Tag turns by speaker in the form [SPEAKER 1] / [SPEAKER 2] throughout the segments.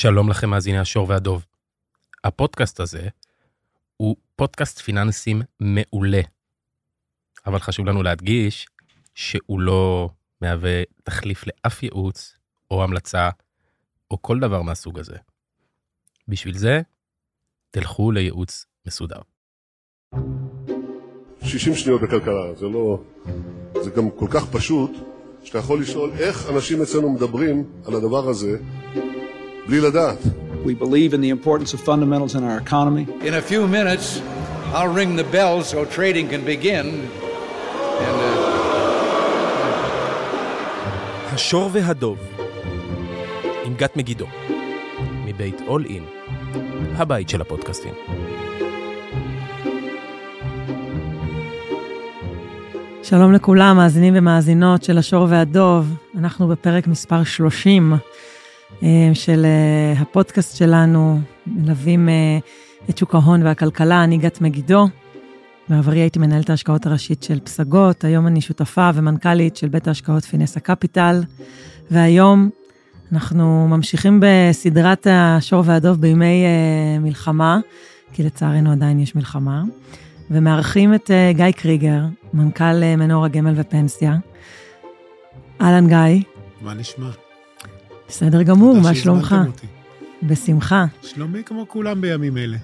[SPEAKER 1] שלום לכם מאזיני השור והדוב. הפודקאסט הזה הוא פודקאסט פיננסים מעולה. אבל חשוב לנו להדגיש שהוא לא מהווה תחליף לאף ייעוץ או המלצה או כל דבר מהסוג הזה. בשביל זה, תלכו לייעוץ מסודר.
[SPEAKER 2] 60 שניות בכלכלה, זה לא... זה גם כל כך פשוט, שאתה יכול לשאול איך אנשים אצלנו מדברים על הדבר הזה בלי לדעת.
[SPEAKER 3] We believe in the importance of fundamentals in our economy.
[SPEAKER 4] In a few minutes, I'll ring the bell so trading can begin. And, uh,
[SPEAKER 1] השור והדוב, עם גת מגידו, מבית אול אין, הבית של הפודקאסטים.
[SPEAKER 5] שלום לכולם, מאזינים ומאזינות של השור והדוב. אנחנו בפרק מספר 30 אה, של אה, הפודקאסט שלנו, מלווים אה, את שוק ההון והכלכלה, אני גת מגידו. בעברי הייתי מנהלת ההשקעות הראשית של פסגות, היום אני שותפה ומנכ"לית של בית ההשקעות פינסה קפיטל, והיום אנחנו ממשיכים בסדרת השור והדוב בימי מלחמה, כי לצערנו עדיין יש מלחמה. ומארחים את גיא קריגר, מנכ"ל מנור הגמל ופנסיה. אהלן גיא.
[SPEAKER 6] מה נשמע?
[SPEAKER 5] בסדר גמור, מה שלומך? בשמחה.
[SPEAKER 6] שלומי כמו כולם בימים אלה.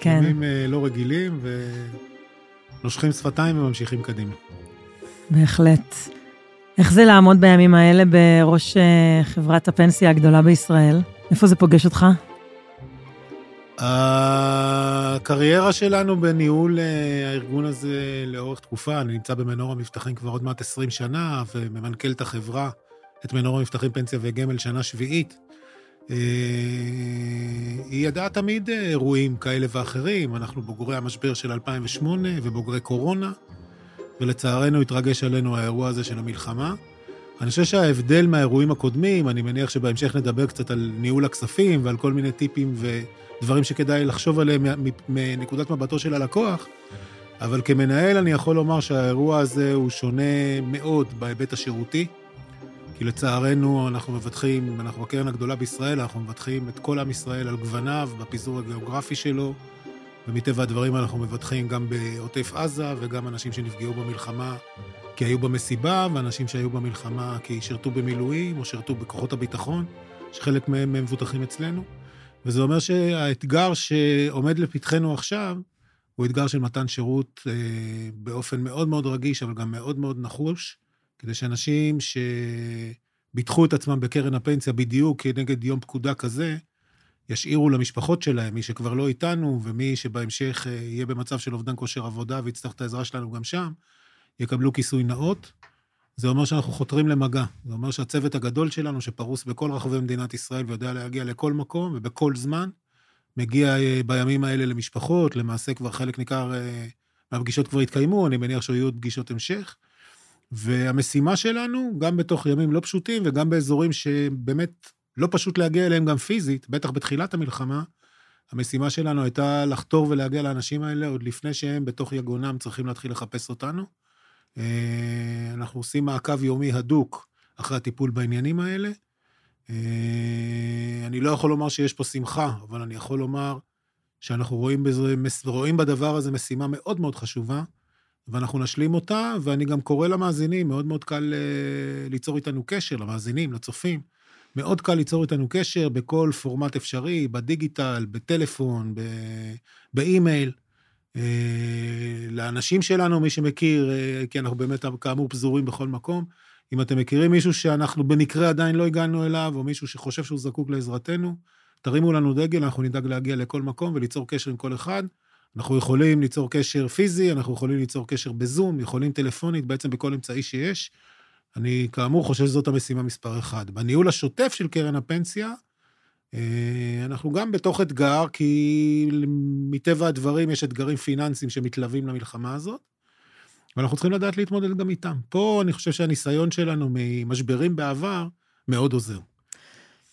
[SPEAKER 5] כן.
[SPEAKER 6] ימים uh, לא רגילים ונושכים שפתיים וממשיכים קדימה.
[SPEAKER 5] בהחלט. איך זה לעמוד בימים האלה בראש uh, חברת הפנסיה הגדולה בישראל? איפה זה פוגש אותך?
[SPEAKER 6] הקריירה שלנו בניהול אה, הארגון הזה לאורך תקופה, אני נמצא במנור המבטחים כבר עוד מעט 20 שנה, וממנכ"ל את החברה, את מנור המבטחים פנסיה וגמל שנה שביעית. אה, היא ידעה תמיד אה, אירועים כאלה ואחרים, אנחנו בוגרי המשבר של 2008 ובוגרי קורונה, ולצערנו התרגש עלינו האירוע הזה של המלחמה. אני חושב שההבדל מהאירועים הקודמים, אני מניח שבהמשך נדבר קצת על ניהול הכספים ועל כל מיני טיפים ו... דברים שכדאי לחשוב עליהם מנקודת מבטו של הלקוח, אבל כמנהל אני יכול לומר שהאירוע הזה הוא שונה מאוד בהיבט השירותי, כי לצערנו אנחנו מבטחים, אנחנו הקרן הגדולה בישראל, אנחנו מבטחים את כל עם ישראל על גווניו, בפיזור הגיאוגרפי שלו, ומטבע הדברים אנחנו מבטחים גם בעוטף עזה וגם אנשים שנפגעו במלחמה כי היו במסיבה, ואנשים שהיו במלחמה כי שירתו במילואים או שירתו בכוחות הביטחון, שחלק מהם מבוטחים אצלנו. וזה אומר שהאתגר שעומד לפתחנו עכשיו, הוא אתגר של מתן שירות אה, באופן מאוד מאוד רגיש, אבל גם מאוד מאוד נחוש, כדי שאנשים שביטחו את עצמם בקרן הפנסיה בדיוק כנגד יום פקודה כזה, ישאירו למשפחות שלהם, מי שכבר לא איתנו, ומי שבהמשך אה, יהיה במצב של אובדן כושר עבודה ויצטרך את העזרה שלנו גם שם, יקבלו כיסוי נאות. זה אומר שאנחנו חותרים למגע. זה אומר שהצוות הגדול שלנו, שפרוס בכל רחבי מדינת ישראל ויודע להגיע לכל מקום ובכל זמן, מגיע אה, בימים האלה למשפחות, למעשה כבר חלק ניכר אה, מהפגישות כבר התקיימו, אני מניח שיהיו עוד פגישות המשך. והמשימה שלנו, גם בתוך ימים לא פשוטים וגם באזורים שבאמת לא פשוט להגיע אליהם גם פיזית, בטח בתחילת המלחמה, המשימה שלנו הייתה לחתור ולהגיע לאנשים האלה עוד לפני שהם בתוך יגונם צריכים להתחיל לחפש אותנו. אה, אנחנו עושים מעקב יומי הדוק אחרי הטיפול בעניינים האלה. אה, אני לא יכול לומר שיש פה שמחה, אבל אני יכול לומר שאנחנו רואים, בזה, רואים בדבר הזה משימה מאוד מאוד חשובה, ואנחנו נשלים אותה, ואני גם קורא למאזינים, מאוד מאוד קל אה, ליצור איתנו קשר, למאזינים, לצופים. מאוד קל ליצור איתנו קשר בכל פורמט אפשרי, בדיגיטל, בטלפון, באימייל. אה, לאנשים שלנו, מי שמכיר, אה, כי אנחנו באמת כאמור פזורים בכל מקום. אם אתם מכירים מישהו שאנחנו במקרה עדיין לא הגענו אליו, או מישהו שחושב שהוא זקוק לעזרתנו, תרימו לנו דגל, אנחנו נדאג להגיע לכל מקום וליצור קשר עם כל אחד. אנחנו יכולים ליצור קשר פיזי, אנחנו יכולים ליצור קשר בזום, יכולים טלפונית, בעצם בכל אמצעי שיש. אני כאמור חושב שזאת המשימה מספר אחד. בניהול השוטף של קרן הפנסיה, אה, אנחנו גם בתוך אתגר, כי מטבע הדברים יש אתגרים פיננסיים שמתלווים למלחמה הזאת, ואנחנו צריכים לדעת להתמודד גם איתם. פה אני חושב שהניסיון שלנו ממשברים בעבר מאוד עוזר.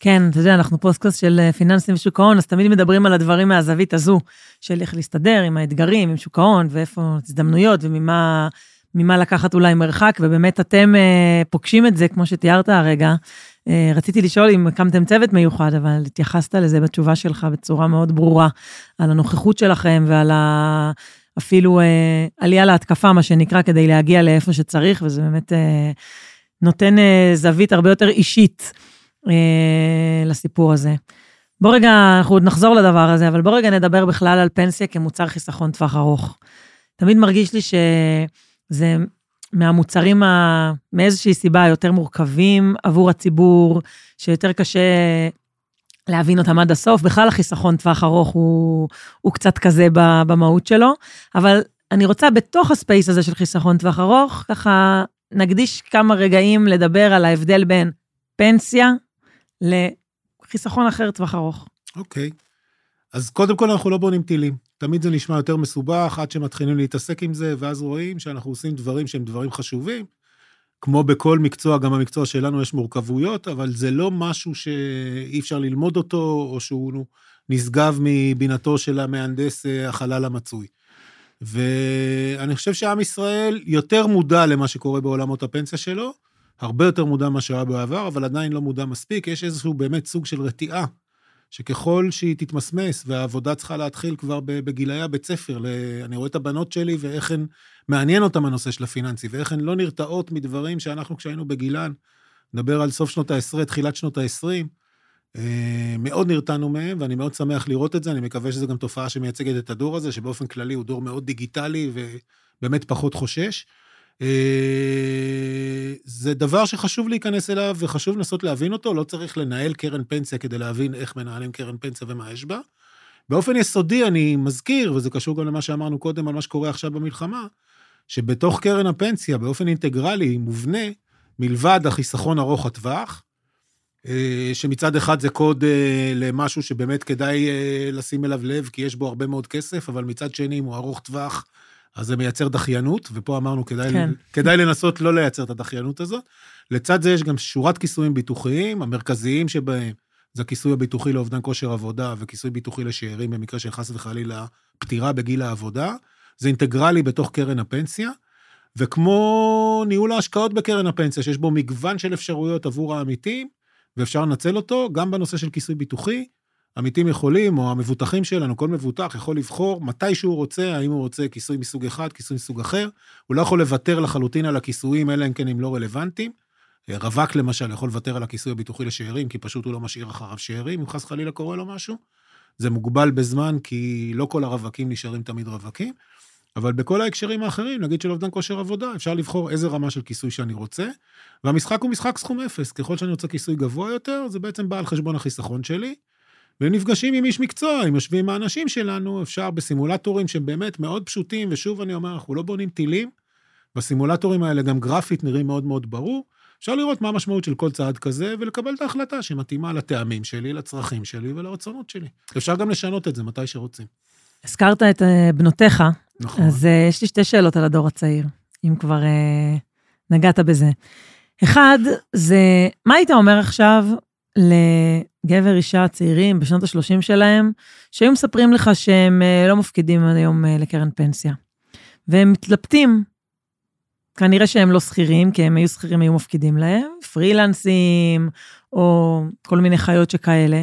[SPEAKER 5] כן, אתה יודע, אנחנו פודקאסט של אה, פיננסים ושוק ההון, אז תמיד מדברים על הדברים מהזווית הזו, של איך להסתדר עם האתגרים, עם שוק ההון, ואיפה הזדמנויות, וממה ממה לקחת אולי מרחק, ובאמת אתם אה, פוגשים את זה, כמו שתיארת הרגע. אה, רציתי לשאול אם הקמתם צוות מיוחד, אבל התייחסת לזה בתשובה שלך בצורה מאוד ברורה, על הנוכחות שלכם ועל ה... אפילו אה, עלייה להתקפה, מה שנקרא, כדי להגיע לאיפה שצריך, וזה באמת אה, נותן אה, זווית הרבה יותר אישית אה, לסיפור הזה. בוא רגע, אנחנו עוד נחזור לדבר הזה, אבל בוא רגע נדבר בכלל על פנסיה כמוצר חיסכון טווח ארוך. תמיד מרגיש לי שזה מהמוצרים, ה... מאיזושהי סיבה, יותר מורכבים עבור הציבור, שיותר קשה להבין אותם עד הסוף. בכלל החיסכון טווח ארוך הוא, הוא קצת כזה במהות שלו, אבל אני רוצה בתוך הספייס הזה של חיסכון טווח ארוך, ככה נקדיש כמה רגעים לדבר על ההבדל בין פנסיה לחיסכון אחר טווח ארוך.
[SPEAKER 6] אוקיי. אז קודם כל אנחנו לא בונים טילים. תמיד זה נשמע יותר מסובך עד שמתחילים להתעסק עם זה, ואז רואים שאנחנו עושים דברים שהם דברים חשובים. כמו בכל מקצוע, גם במקצוע שלנו יש מורכבויות, אבל זה לא משהו שאי אפשר ללמוד אותו, או שהוא נשגב מבינתו של המהנדס אה, החלל המצוי. ואני חושב שעם ישראל יותר מודע למה שקורה בעולמות הפנסיה שלו, הרבה יותר מודע ממה שהיה בעבר, אבל עדיין לא מודע מספיק. יש איזשהו באמת סוג של רתיעה שככל שהיא תתמסמס, והעבודה צריכה להתחיל כבר בגילאי הבית ספר, אני רואה את הבנות שלי ואיך הן, מעניין אותן הנושא של הפיננסי, ואיך הן לא נרתעות מדברים שאנחנו כשהיינו בגילן, נדבר על סוף שנות ה-10, תחילת שנות ה-20, אה, מאוד נרתענו מהם, ואני מאוד שמח לראות את זה, אני מקווה שזו גם תופעה שמייצגת את הדור הזה, שבאופן כללי הוא דור מאוד דיגיטלי ובאמת פחות חושש. אה, זה דבר שחשוב להיכנס אליו וחשוב לנסות להבין אותו, לא צריך לנהל קרן פנסיה כדי להבין איך מנהלים קרן פנסיה ומה יש בה. באופן יסודי אני מזכיר, וזה קשור גם למה שאמרנו קודם על מה שקורה עכשיו במלחמה, שבתוך קרן הפנסיה, באופן אינטגרלי, מובנה, מלבד החיסכון ארוך הטווח, אה, שמצד אחד זה קוד אה, למשהו שבאמת כדאי לשים אליו לב, כי יש בו הרבה מאוד כסף, אבל מצד שני, אם הוא ארוך טווח, אז זה מייצר דחיינות, ופה אמרנו, כדאי, כן. כדאי לנסות לא לייצר את הדחיינות הזאת. לצד זה יש גם שורת כיסויים ביטוחיים, המרכזיים שבהם זה הכיסוי הביטוחי לאובדן כושר עבודה וכיסוי ביטוחי לשאירים במקרה של חס וחלילה פטירה בגיל העבודה. זה אינטגרלי בתוך קרן הפנסיה, וכמו ניהול ההשקעות בקרן הפנסיה, שיש בו מגוון של אפשרויות עבור העמיתים, ואפשר לנצל אותו גם בנושא של כיסוי ביטוחי, עמיתים יכולים, או המבוטחים שלנו, כל מבוטח יכול לבחור מתי שהוא רוצה, האם הוא רוצה כיסוי מסוג אחד, כיסוי מסוג אחר. הוא לא יכול לוותר לחלוטין על הכיסויים, אלא אם כן הם לא רלוונטיים. רווק למשל יכול לוותר על הכיסוי הביטוחי לשאירים, כי פשוט הוא לא משאיר אחריו שאירים, אם חס חלילה קורה לו משהו. זה מוגבל בזמן, כי לא כל הרווקים נשארים תמיד רווקים. אבל בכל ההקשרים האחרים, נגיד של אובדן כושר עבודה, אפשר לבחור איזה רמה של כיסוי שאני רוצה, והמשחק הוא משחק סכום אפס. ככל שאני רוצה כיסוי גבוה יותר, זה בעצם בא על חשבון החיסכון שלי. והם נפגשים עם איש מקצוע, הם יושבים עם האנשים שלנו, אפשר בסימולטורים שהם באמת מאוד פשוטים, ושוב אני אומר, אנחנו לא בונים טילים, בסימולטורים האלה גם גרפית נראים מאוד מאוד ברור, אפשר לראות מה המשמעות של כל צעד כזה, ולקבל את ההחלטה שמתאימה לטעמים שלי, לצרכים שלי ולרצונות שלי. אפשר גם לשנות את זה מתי שרוצים.
[SPEAKER 5] הזכרת את אה, בנותיך, נכון. אז uh, יש לי שתי שאלות על הדור הצעיר, אם כבר uh, נגעת בזה. אחד, זה, מה היית אומר עכשיו לגבר, אישה צעירים בשנות ה-30 שלהם, שהיו מספרים לך שהם אה, לא מפקידים עד היום אה, לקרן פנסיה. והם מתלבטים. כנראה שהם לא שכירים, כי הם היו שכירים, היו מפקידים להם, פרילנסים, או כל מיני חיות שכאלה.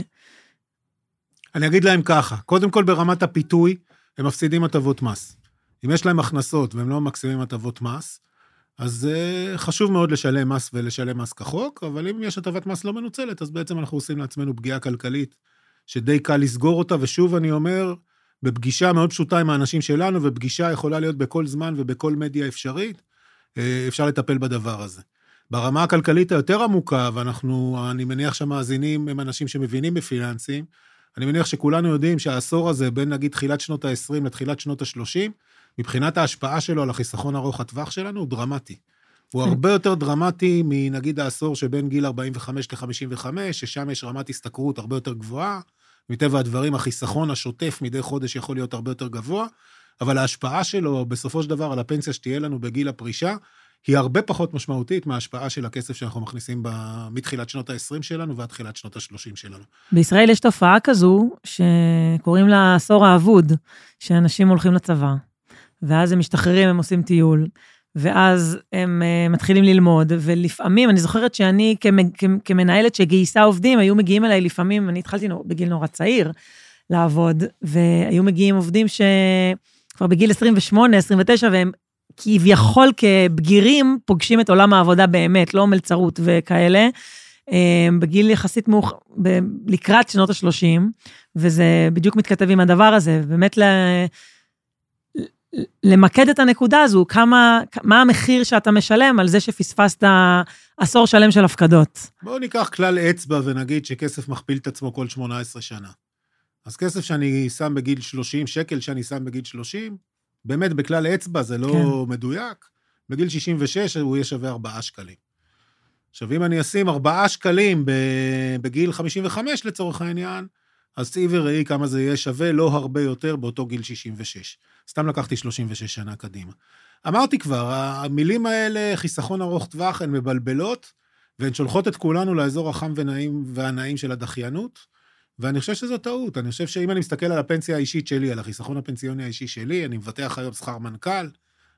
[SPEAKER 6] אני אגיד להם ככה, קודם כל ברמת הפיתוי, הם מפסידים הטבות מס. אם יש להם הכנסות והם לא מקסימים הטבות מס, אז uh, חשוב מאוד לשלם מס ולשלם מס כחוק, אבל אם יש הטבת מס לא מנוצלת, אז בעצם אנחנו עושים לעצמנו פגיעה כלכלית שדי קל לסגור אותה, ושוב אני אומר, בפגישה מאוד פשוטה עם האנשים שלנו, ופגישה יכולה להיות בכל זמן ובכל מדיה אפשרית, uh, אפשר לטפל בדבר הזה. ברמה הכלכלית היותר עמוקה, ואנחנו, אני מניח שהמאזינים הם אנשים שמבינים בפיננסים, אני מניח שכולנו יודעים שהעשור הזה, בין נגיד תחילת שנות ה-20 לתחילת שנות ה-30, מבחינת ההשפעה שלו על החיסכון ארוך הטווח שלנו, הוא דרמטי. הוא הרבה יותר דרמטי מנגיד העשור שבין גיל 45 ל-55, ששם יש רמת השתכרות הרבה יותר גבוהה. מטבע הדברים, החיסכון השוטף מדי חודש יכול להיות הרבה יותר גבוה, אבל ההשפעה שלו, בסופו של דבר, על הפנסיה שתהיה לנו בגיל הפרישה, היא הרבה פחות משמעותית מההשפעה של הכסף שאנחנו מכניסים ב... מתחילת שנות ה-20 שלנו ועד תחילת שנות ה-30 שלנו.
[SPEAKER 5] בישראל יש תופעה כזו שקוראים לה עשור האבוד, שאנשים הולכים לצבא, ואז הם משתחררים, הם עושים טיול, ואז הם uh, מתחילים ללמוד, ולפעמים, אני זוכרת שאני כמ- כמנהלת שגייסה עובדים, היו מגיעים אליי לפעמים, אני התחלתי נור, בגיל נורא צעיר לעבוד, והיו מגיעים עובדים שכבר בגיל 28, 29, והם כביכול כבגירים פוגשים את עולם העבודה באמת, לא מלצרות וכאלה. אה, בגיל יחסית מאוחר, לקראת שנות ה-30, וזה בדיוק מתכתב עם הדבר הזה, באמת ל... למקד את הנקודה הזו, כמה, מה המחיר שאתה משלם על זה שפספסת עשור שלם של הפקדות.
[SPEAKER 6] בואו ניקח כלל אצבע ונגיד שכסף מכפיל את עצמו כל 18 שנה. אז כסף שאני שם בגיל 30, שקל שאני שם בגיל 30, באמת בכלל אצבע זה לא כן. מדויק, בגיל 66 הוא יהיה שווה 4 שקלים. עכשיו, אם אני אשים 4 שקלים בגיל 55 לצורך העניין, אז צאי וראי כמה זה יהיה שווה, לא הרבה יותר באותו גיל 66. סתם לקחתי 36 שנה קדימה. אמרתי כבר, המילים האלה, חיסכון ארוך טווח, הן מבלבלות, והן שולחות את כולנו לאזור החם ונעים והנעים של הדחיינות, ואני חושב שזו טעות. אני חושב שאם אני מסתכל על הפנסיה האישית שלי, על החיסכון הפנסיוני האישי שלי, אני מבטח היום שכר מנכ"ל,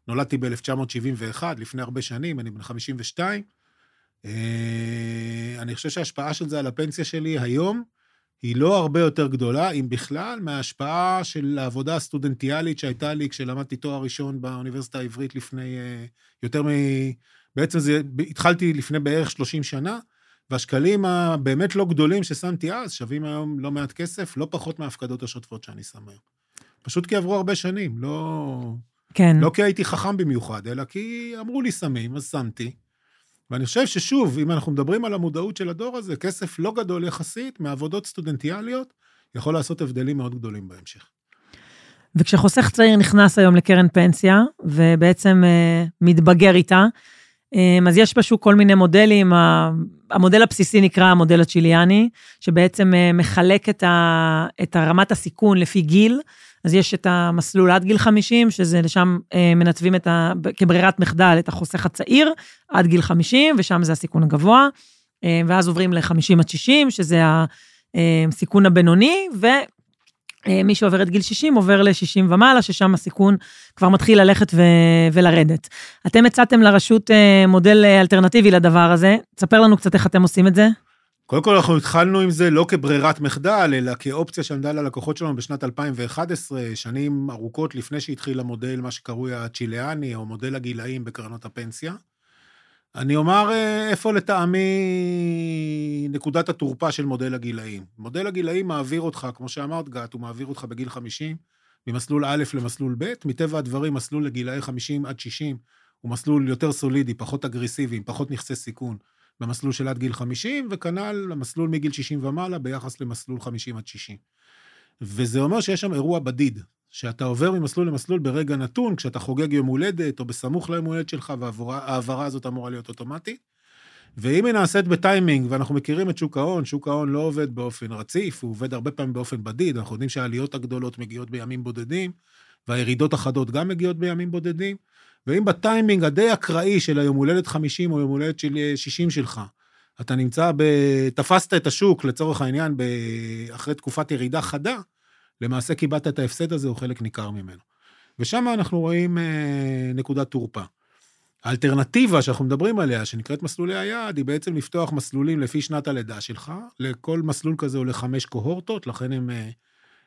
[SPEAKER 6] נולדתי ב-1971, לפני הרבה שנים, אני בן 52. אה, אני חושב שההשפעה של זה על הפנסיה שלי היום, היא לא הרבה יותר גדולה, אם בכלל, מההשפעה של העבודה הסטודנטיאלית שהייתה לי כשלמדתי תואר ראשון באוניברסיטה העברית לפני uh, יותר מ... בעצם זה, התחלתי לפני בערך 30 שנה, והשקלים הבאמת לא גדולים ששמתי אז שווים היום לא מעט כסף, לא פחות מההפקדות השוטפות שאני שם היום. פשוט כי עברו הרבה שנים, לא...
[SPEAKER 5] כן.
[SPEAKER 6] לא כי הייתי חכם במיוחד, אלא כי אמרו לי סמים, אז שמתי. ואני חושב ששוב, אם אנחנו מדברים על המודעות של הדור הזה, כסף לא גדול יחסית מעבודות סטודנטיאליות, יכול לעשות הבדלים מאוד גדולים בהמשך.
[SPEAKER 5] וכשחוסך צעיר נכנס היום לקרן פנסיה, ובעצם אה, מתבגר איתה, אה, אז יש בשוק כל מיני מודלים, המודל הבסיסי נקרא המודל הצ'יליאני, שבעצם אה, מחלק את, ה, את הרמת הסיכון לפי גיל, אז יש את המסלול עד גיל 50, שזה לשם אה, מנתבים את ה, כברירת מחדל את החוסך הצעיר עד גיל 50, ושם זה הסיכון הגבוה, אה, ואז עוברים ל-50 עד 60, שזה הסיכון הבינוני, ומי שעובר את גיל 60 עובר ל-60 ומעלה, ששם הסיכון כבר מתחיל ללכת ו- ולרדת. אתם הצעתם לרשות אה, מודל אלטרנטיבי לדבר הזה, תספר לנו קצת איך אתם עושים את זה.
[SPEAKER 6] קודם כל, אנחנו התחלנו עם זה לא כברירת מחדל, אלא כאופציה שעמדה ללקוחות שלנו בשנת 2011, שנים ארוכות לפני שהתחיל המודל, מה שקרוי הצ'יליאני, או מודל הגילאים בקרנות הפנסיה. אני אומר אה, איפה לטעמי נקודת התורפה של מודל הגילאים. מודל הגילאים מעביר אותך, כמו שאמרת, גת, הוא מעביר אותך בגיל 50, ממסלול א' למסלול ב', מטבע הדברים, מסלול לגילאי 50 עד 60 הוא מסלול יותר סולידי, פחות אגרסיבי, עם פחות נכסי סיכון. במסלול של עד גיל 50, וכנ"ל המסלול מגיל 60 ומעלה ביחס למסלול 50 עד 60. וזה אומר שיש שם אירוע בדיד, שאתה עובר ממסלול למסלול ברגע נתון, כשאתה חוגג יום הולדת, או בסמוך ליום הולדת שלך, וההעברה הזאת אמורה להיות אוטומטית. ואם היא נעשית בטיימינג, ואנחנו מכירים את שוק ההון, שוק ההון לא עובד באופן רציף, הוא עובד הרבה פעמים באופן בדיד, אנחנו יודעים שהעליות הגדולות מגיעות בימים בודדים, והירידות החדות גם מגיעות בימים בודדים, ואם בטיימינג הדי אקראי של היום הולדת 50 או יום הולדת של 60 שלך, אתה נמצא ב... תפסת את השוק, לצורך העניין, ב... אחרי תקופת ירידה חדה, למעשה קיבלת את ההפסד הזה, הוא חלק ניכר ממנו. ושם אנחנו רואים אה, נקודת תורפה. האלטרנטיבה שאנחנו מדברים עליה, שנקראת מסלולי היעד, היא בעצם לפתוח מסלולים לפי שנת הלידה שלך. לכל מסלול כזה הוא לחמש קוהורטות, לכן הם אה,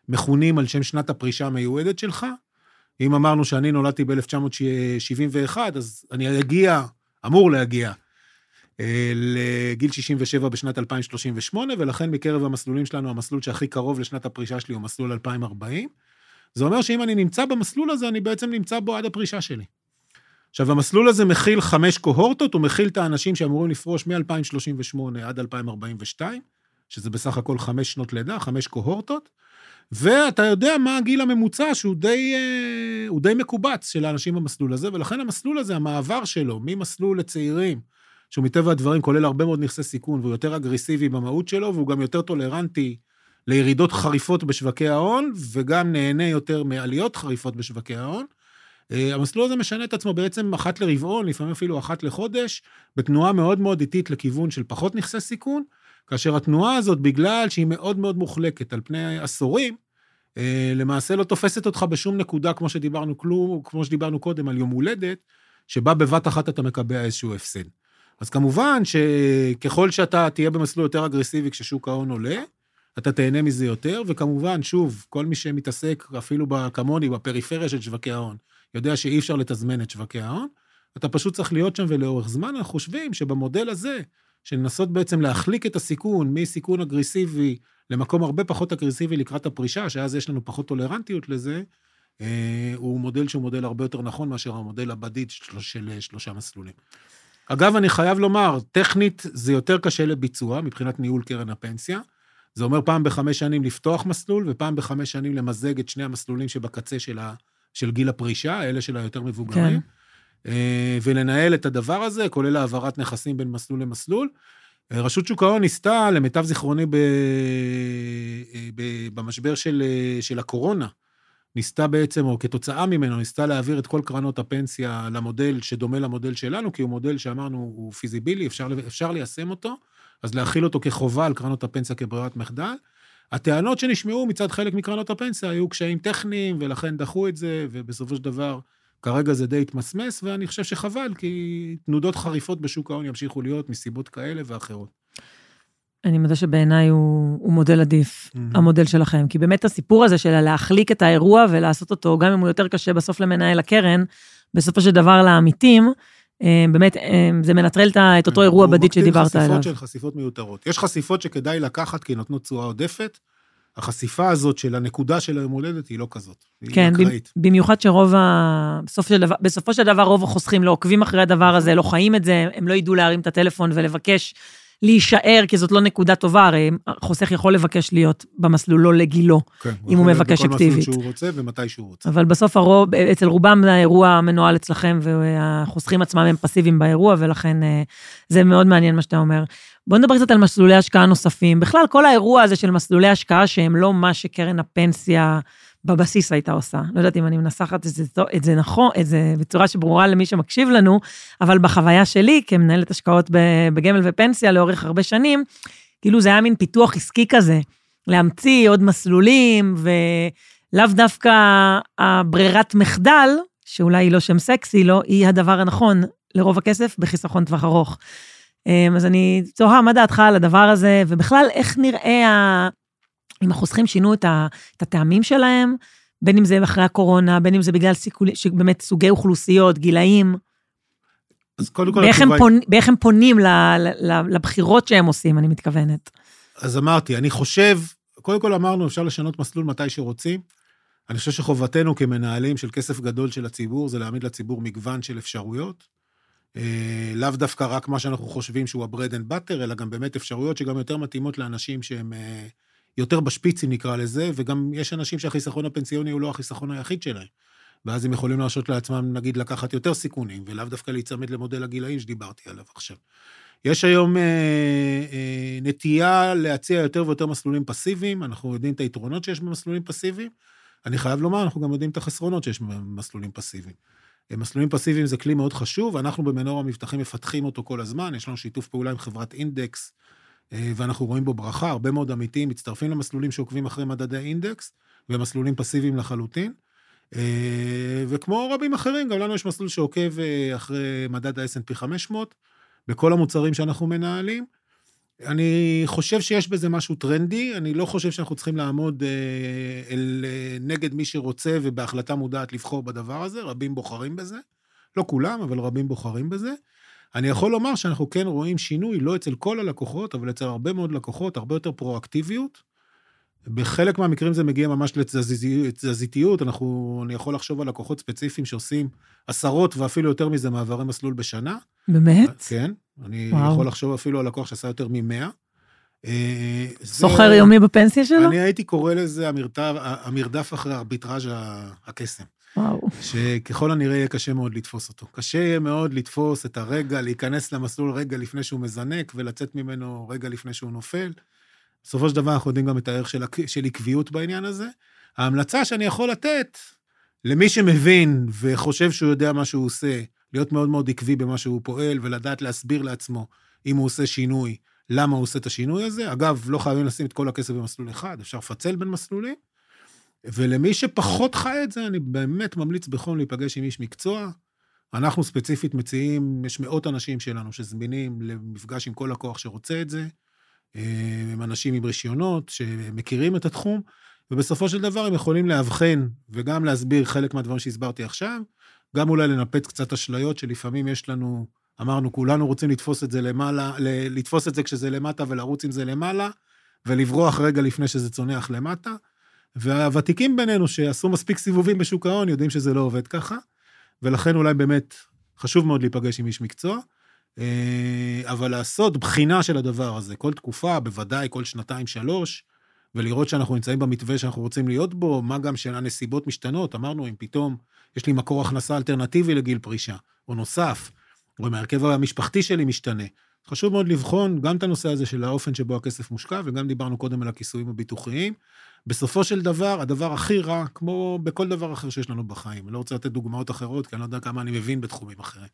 [SPEAKER 6] מכונים על שם שנת הפרישה המיועדת שלך. אם אמרנו שאני נולדתי ב-1971, אז אני אגיע, אמור להגיע, אה, לגיל 67 בשנת 2038, ולכן מקרב המסלולים שלנו, המסלול שהכי קרוב לשנת הפרישה שלי הוא מסלול 2040. זה אומר שאם אני נמצא במסלול הזה, אני בעצם נמצא בו עד הפרישה שלי. עכשיו, המסלול הזה מכיל חמש קוהורטות, הוא מכיל את האנשים שאמורים לפרוש מ-2038 עד 2042, שזה בסך הכל חמש שנות לידה, חמש קוהורטות. ואתה יודע מה הגיל הממוצע, שהוא די, אה, די מקובץ של האנשים במסלול הזה, ולכן המסלול הזה, המעבר שלו ממסלול לצעירים, שהוא מטבע הדברים כולל הרבה מאוד נכסי סיכון, והוא יותר אגרסיבי במהות שלו, והוא גם יותר טולרנטי לירידות חריפות בשווקי ההון, וגם נהנה יותר מעליות חריפות בשווקי ההון. אה, המסלול הזה משנה את עצמו בעצם אחת לרבעון, לפעמים אפילו אחת לחודש, בתנועה מאוד מאוד איטית לכיוון של פחות נכסי סיכון, כאשר התנועה הזאת, בגלל שהיא מאוד מאוד מוחלקת על פני עשורים, אה, למעשה לא תופסת אותך בשום נקודה, כמו שדיברנו, כלום, כמו שדיברנו קודם על יום הולדת, שבה בבת אחת אתה מקבע איזשהו הפסד. אז כמובן שככל שאתה תהיה במסלול יותר אגרסיבי כששוק ההון עולה, אתה תהנה מזה יותר, וכמובן, שוב, כל מי שמתעסק, אפילו כמוני, בפריפריה של שווקי ההון, יודע שאי אפשר לתזמן את שווקי ההון, אתה פשוט צריך להיות שם, ולאורך זמן אנחנו חושבים שבמודל הזה, של לנסות בעצם להחליק את הסיכון מסיכון אגרסיבי למקום הרבה פחות אגרסיבי לקראת הפרישה, שאז יש לנו פחות טולרנטיות לזה, אה, הוא מודל שהוא מודל הרבה יותר נכון מאשר המודל הבדיד של, של שלושה מסלולים. אגב, אני חייב לומר, טכנית זה יותר קשה לביצוע מבחינת ניהול קרן הפנסיה. זה אומר פעם בחמש שנים לפתוח מסלול, ופעם בחמש שנים למזג את שני המסלולים שבקצה של, ה, של גיל הפרישה, אלה של היותר מבוגרים. כן. אה, ולנהל את הדבר הזה, כולל העברת נכסים בין מסלול למסלול. אה, רשות שוק ההון ניסתה, למיטב זיכרוני, ב, אה, ב, במשבר של, של הקורונה, ניסתה בעצם, או כתוצאה ממנו, ניסתה להעביר את כל קרנות הפנסיה למודל שדומה למודל שלנו, כי הוא מודל שאמרנו הוא פיזיבילי, אפשר, אפשר ליישם אותו, אז להכיל אותו כחובה על קרנות הפנסיה כברירת מחדל. הטענות שנשמעו מצד חלק מקרנות הפנסיה היו קשיים טכניים, ולכן דחו את זה, ובסופו של דבר, כרגע זה די התמסמס, ואני חושב שחבל, כי תנודות חריפות בשוק ההון ימשיכו להיות מסיבות כאלה ואחרות.
[SPEAKER 5] אני מודה שבעיניי הוא, הוא מודל עדיף, mm-hmm. המודל שלכם. כי באמת הסיפור הזה של להחליק את האירוע ולעשות אותו, גם אם הוא יותר קשה בסוף למנהל הקרן, בסופו של דבר לעמיתים, אה, באמת, אה, זה מנטרל את אותו אירוע בדיד שדיברת עליו.
[SPEAKER 6] הוא מקטין חשיפות של חשיפות מיותרות. יש חשיפות שכדאי לקחת כי נותנות תשואה עודפת, החשיפה הזאת של הנקודה של היום הולדת היא לא כזאת.
[SPEAKER 5] כן, במיוחד שרוב ה... בסופו של, דבר, בסופו של דבר רוב החוסכים לא עוקבים אחרי הדבר הזה, לא חיים את זה, הם לא ידעו להרים את הטלפון ולבקש להישאר, כי זאת לא נקודה טובה, הרי חוסך יכול לבקש להיות במסלול לא לגילו, כן, אם הוא מבקש אקטיבית. כן, הוא יכול להיות
[SPEAKER 6] בכל מסלול שהוא רוצה ומתי שהוא רוצה.
[SPEAKER 5] אבל בסוף הרוב, אצל רובם האירוע מנוהל אצלכם, והחוסכים עצמם הם פסיביים באירוע, ולכן אה, זה מאוד מעניין מה שאתה אומר. בוא נדבר קצת על מסלולי השקעה נוספים. בכלל, כל האירוע הזה של מסלולי השקעה שהם לא מה שקרן הפנסיה בבסיס הייתה עושה. לא יודעת אם אני מנסחת את זה, את זה נכון, את זה בצורה שברורה למי שמקשיב לנו, אבל בחוויה שלי, כמנהלת השקעות בגמל ופנסיה לאורך הרבה שנים, כאילו זה היה מין פיתוח עסקי כזה, להמציא עוד מסלולים, ולאו דווקא הברירת מחדל, שאולי היא לא שם סקסי, לא, היא הדבר הנכון לרוב הכסף בחיסכון טווח ארוך. אמ, אז אני תוהה, מה דעתך על הדבר הזה, ובכלל, איך נראה. אם החוסכים שינו את, ה... את הטעמים שלהם, בין אם זה אחרי הקורונה, בין אם זה בגלל סיכול... באמת סוגי אוכלוסיות, גילאים.
[SPEAKER 6] אז קודם כל...
[SPEAKER 5] באיך, הם, פונ... באיך הם פונים ל... ל... לבחירות שהם עושים, אני מתכוונת.
[SPEAKER 6] אז אמרתי, אני חושב, קודם כל אמרנו, אפשר לשנות מסלול מתי שרוצים. אני חושב שחובתנו כמנהלים של כסף גדול של הציבור, זה להעמיד לציבור מגוון של אפשרויות. אה, לאו דווקא רק מה שאנחנו חושבים שהוא ה-bread and butter, אלא גם באמת אפשרויות שגם יותר מתאימות לאנשים שהם אה, יותר בשפיצים נקרא לזה, וגם יש אנשים שהחיסכון הפנסיוני הוא לא החיסכון היחיד שלהם. ואז הם יכולים להרשות לעצמם, נגיד, לקחת יותר סיכונים, ולאו דווקא להיצמד למודל הגילאים שדיברתי עליו עכשיו. יש היום אה, אה, נטייה להציע יותר ויותר מסלולים פסיביים, אנחנו יודעים את היתרונות שיש במסלולים פסיביים. אני חייב לומר, אנחנו גם יודעים את החסרונות שיש במסלולים פסיביים. מסלולים פסיביים זה כלי מאוד חשוב, אנחנו במנור המבטחים מפתחים אותו כל הזמן, יש לנו שיתוף פעולה עם חברת אינדקס, אה, ואנחנו רואים בו ברכה, הרבה מאוד עמיתים מצטרפים למסלולים שעוקבים אחרי מדדי אינדקס, ומסלולים פסיביים לחלוטין. אה, וכמו רבים אחרים, גם לנו יש מסלול שעוקב אה, אחרי מדד ה-S&P 500, בכל המוצרים שאנחנו מנהלים. אני חושב שיש בזה משהו טרנדי, אני לא חושב שאנחנו צריכים לעמוד אה, אל, אה, נגד מי שרוצה ובהחלטה מודעת לבחור בדבר הזה, רבים בוחרים בזה. לא כולם, אבל רבים בוחרים בזה. אני יכול לומר שאנחנו כן רואים שינוי, לא אצל כל הלקוחות, אבל אצל הרבה מאוד לקוחות, הרבה יותר פרואקטיביות. בחלק מהמקרים זה מגיע ממש לתזזיתיות, אנחנו, אני יכול לחשוב על לקוחות ספציפיים שעושים עשרות ואפילו יותר מזה מעברי מסלול בשנה.
[SPEAKER 5] באמת?
[SPEAKER 6] כן, אני וואו. יכול לחשוב אפילו על לקוח שעשה יותר מ-100.
[SPEAKER 5] אה, סוחר. יומי בפנסיה שלו?
[SPEAKER 6] אני הייתי קורא לזה המרדף, המרדף אחרי ארביטראז' הקסם.
[SPEAKER 5] וואו.
[SPEAKER 6] שככל הנראה יהיה קשה מאוד לתפוס אותו. קשה יהיה מאוד לתפוס את הרגע, להיכנס למסלול רגע לפני שהוא מזנק ולצאת ממנו רגע לפני שהוא נופל. בסופו של דבר אנחנו יודעים גם את הערך של, של עקביות בעניין הזה. ההמלצה שאני יכול לתת למי שמבין וחושב שהוא יודע מה שהוא עושה, להיות מאוד מאוד עקבי במה שהוא פועל ולדעת להסביר לעצמו אם הוא עושה שינוי, למה הוא עושה את השינוי הזה. אגב, לא חייבים לשים את כל הכסף במסלול אחד, אפשר לפצל בין מסלולים. ולמי שפחות חי את זה, אני באמת ממליץ בחום להיפגש עם איש מקצוע. אנחנו ספציפית מציעים, יש מאות אנשים שלנו שזמינים למפגש עם כל לקוח שרוצה את זה. אה, הם אנשים עם רישיונות שמכירים את התחום, ובסופו של דבר הם יכולים לאבחן וגם להסביר חלק מהדברים שהסברתי עכשיו, גם אולי לנפץ קצת אשליות שלפעמים יש לנו, אמרנו, כולנו רוצים לתפוס את זה למעלה, לתפוס את זה כשזה למטה ולרוץ עם זה למעלה, ולברוח רגע לפני שזה צונח למטה. והוותיקים בינינו שעשו מספיק סיבובים בשוק ההון יודעים שזה לא עובד ככה, ולכן אולי באמת חשוב מאוד להיפגש עם איש מקצוע. אה, אבל לעשות בחינה של הדבר הזה, כל תקופה, בוודאי כל שנתיים, שלוש, ולראות שאנחנו נמצאים במתווה שאנחנו רוצים להיות בו, מה גם שהנסיבות משתנות. אמרנו, אם פתאום יש לי מקור הכנסה אלטרנטיבי לגיל פרישה, או נוסף, או אם ההרכב המשפחתי שלי משתנה. חשוב מאוד לבחון גם את הנושא הזה של האופן שבו הכסף מושקע, וגם דיברנו קודם על הכיסויים הביטוחיים. בסופו של דבר, הדבר הכי רע, כמו בכל דבר אחר שיש לנו בחיים, אני לא רוצה לתת דוגמאות אחרות, כי אני לא יודע כמה אני מבין בתחומים אחרים,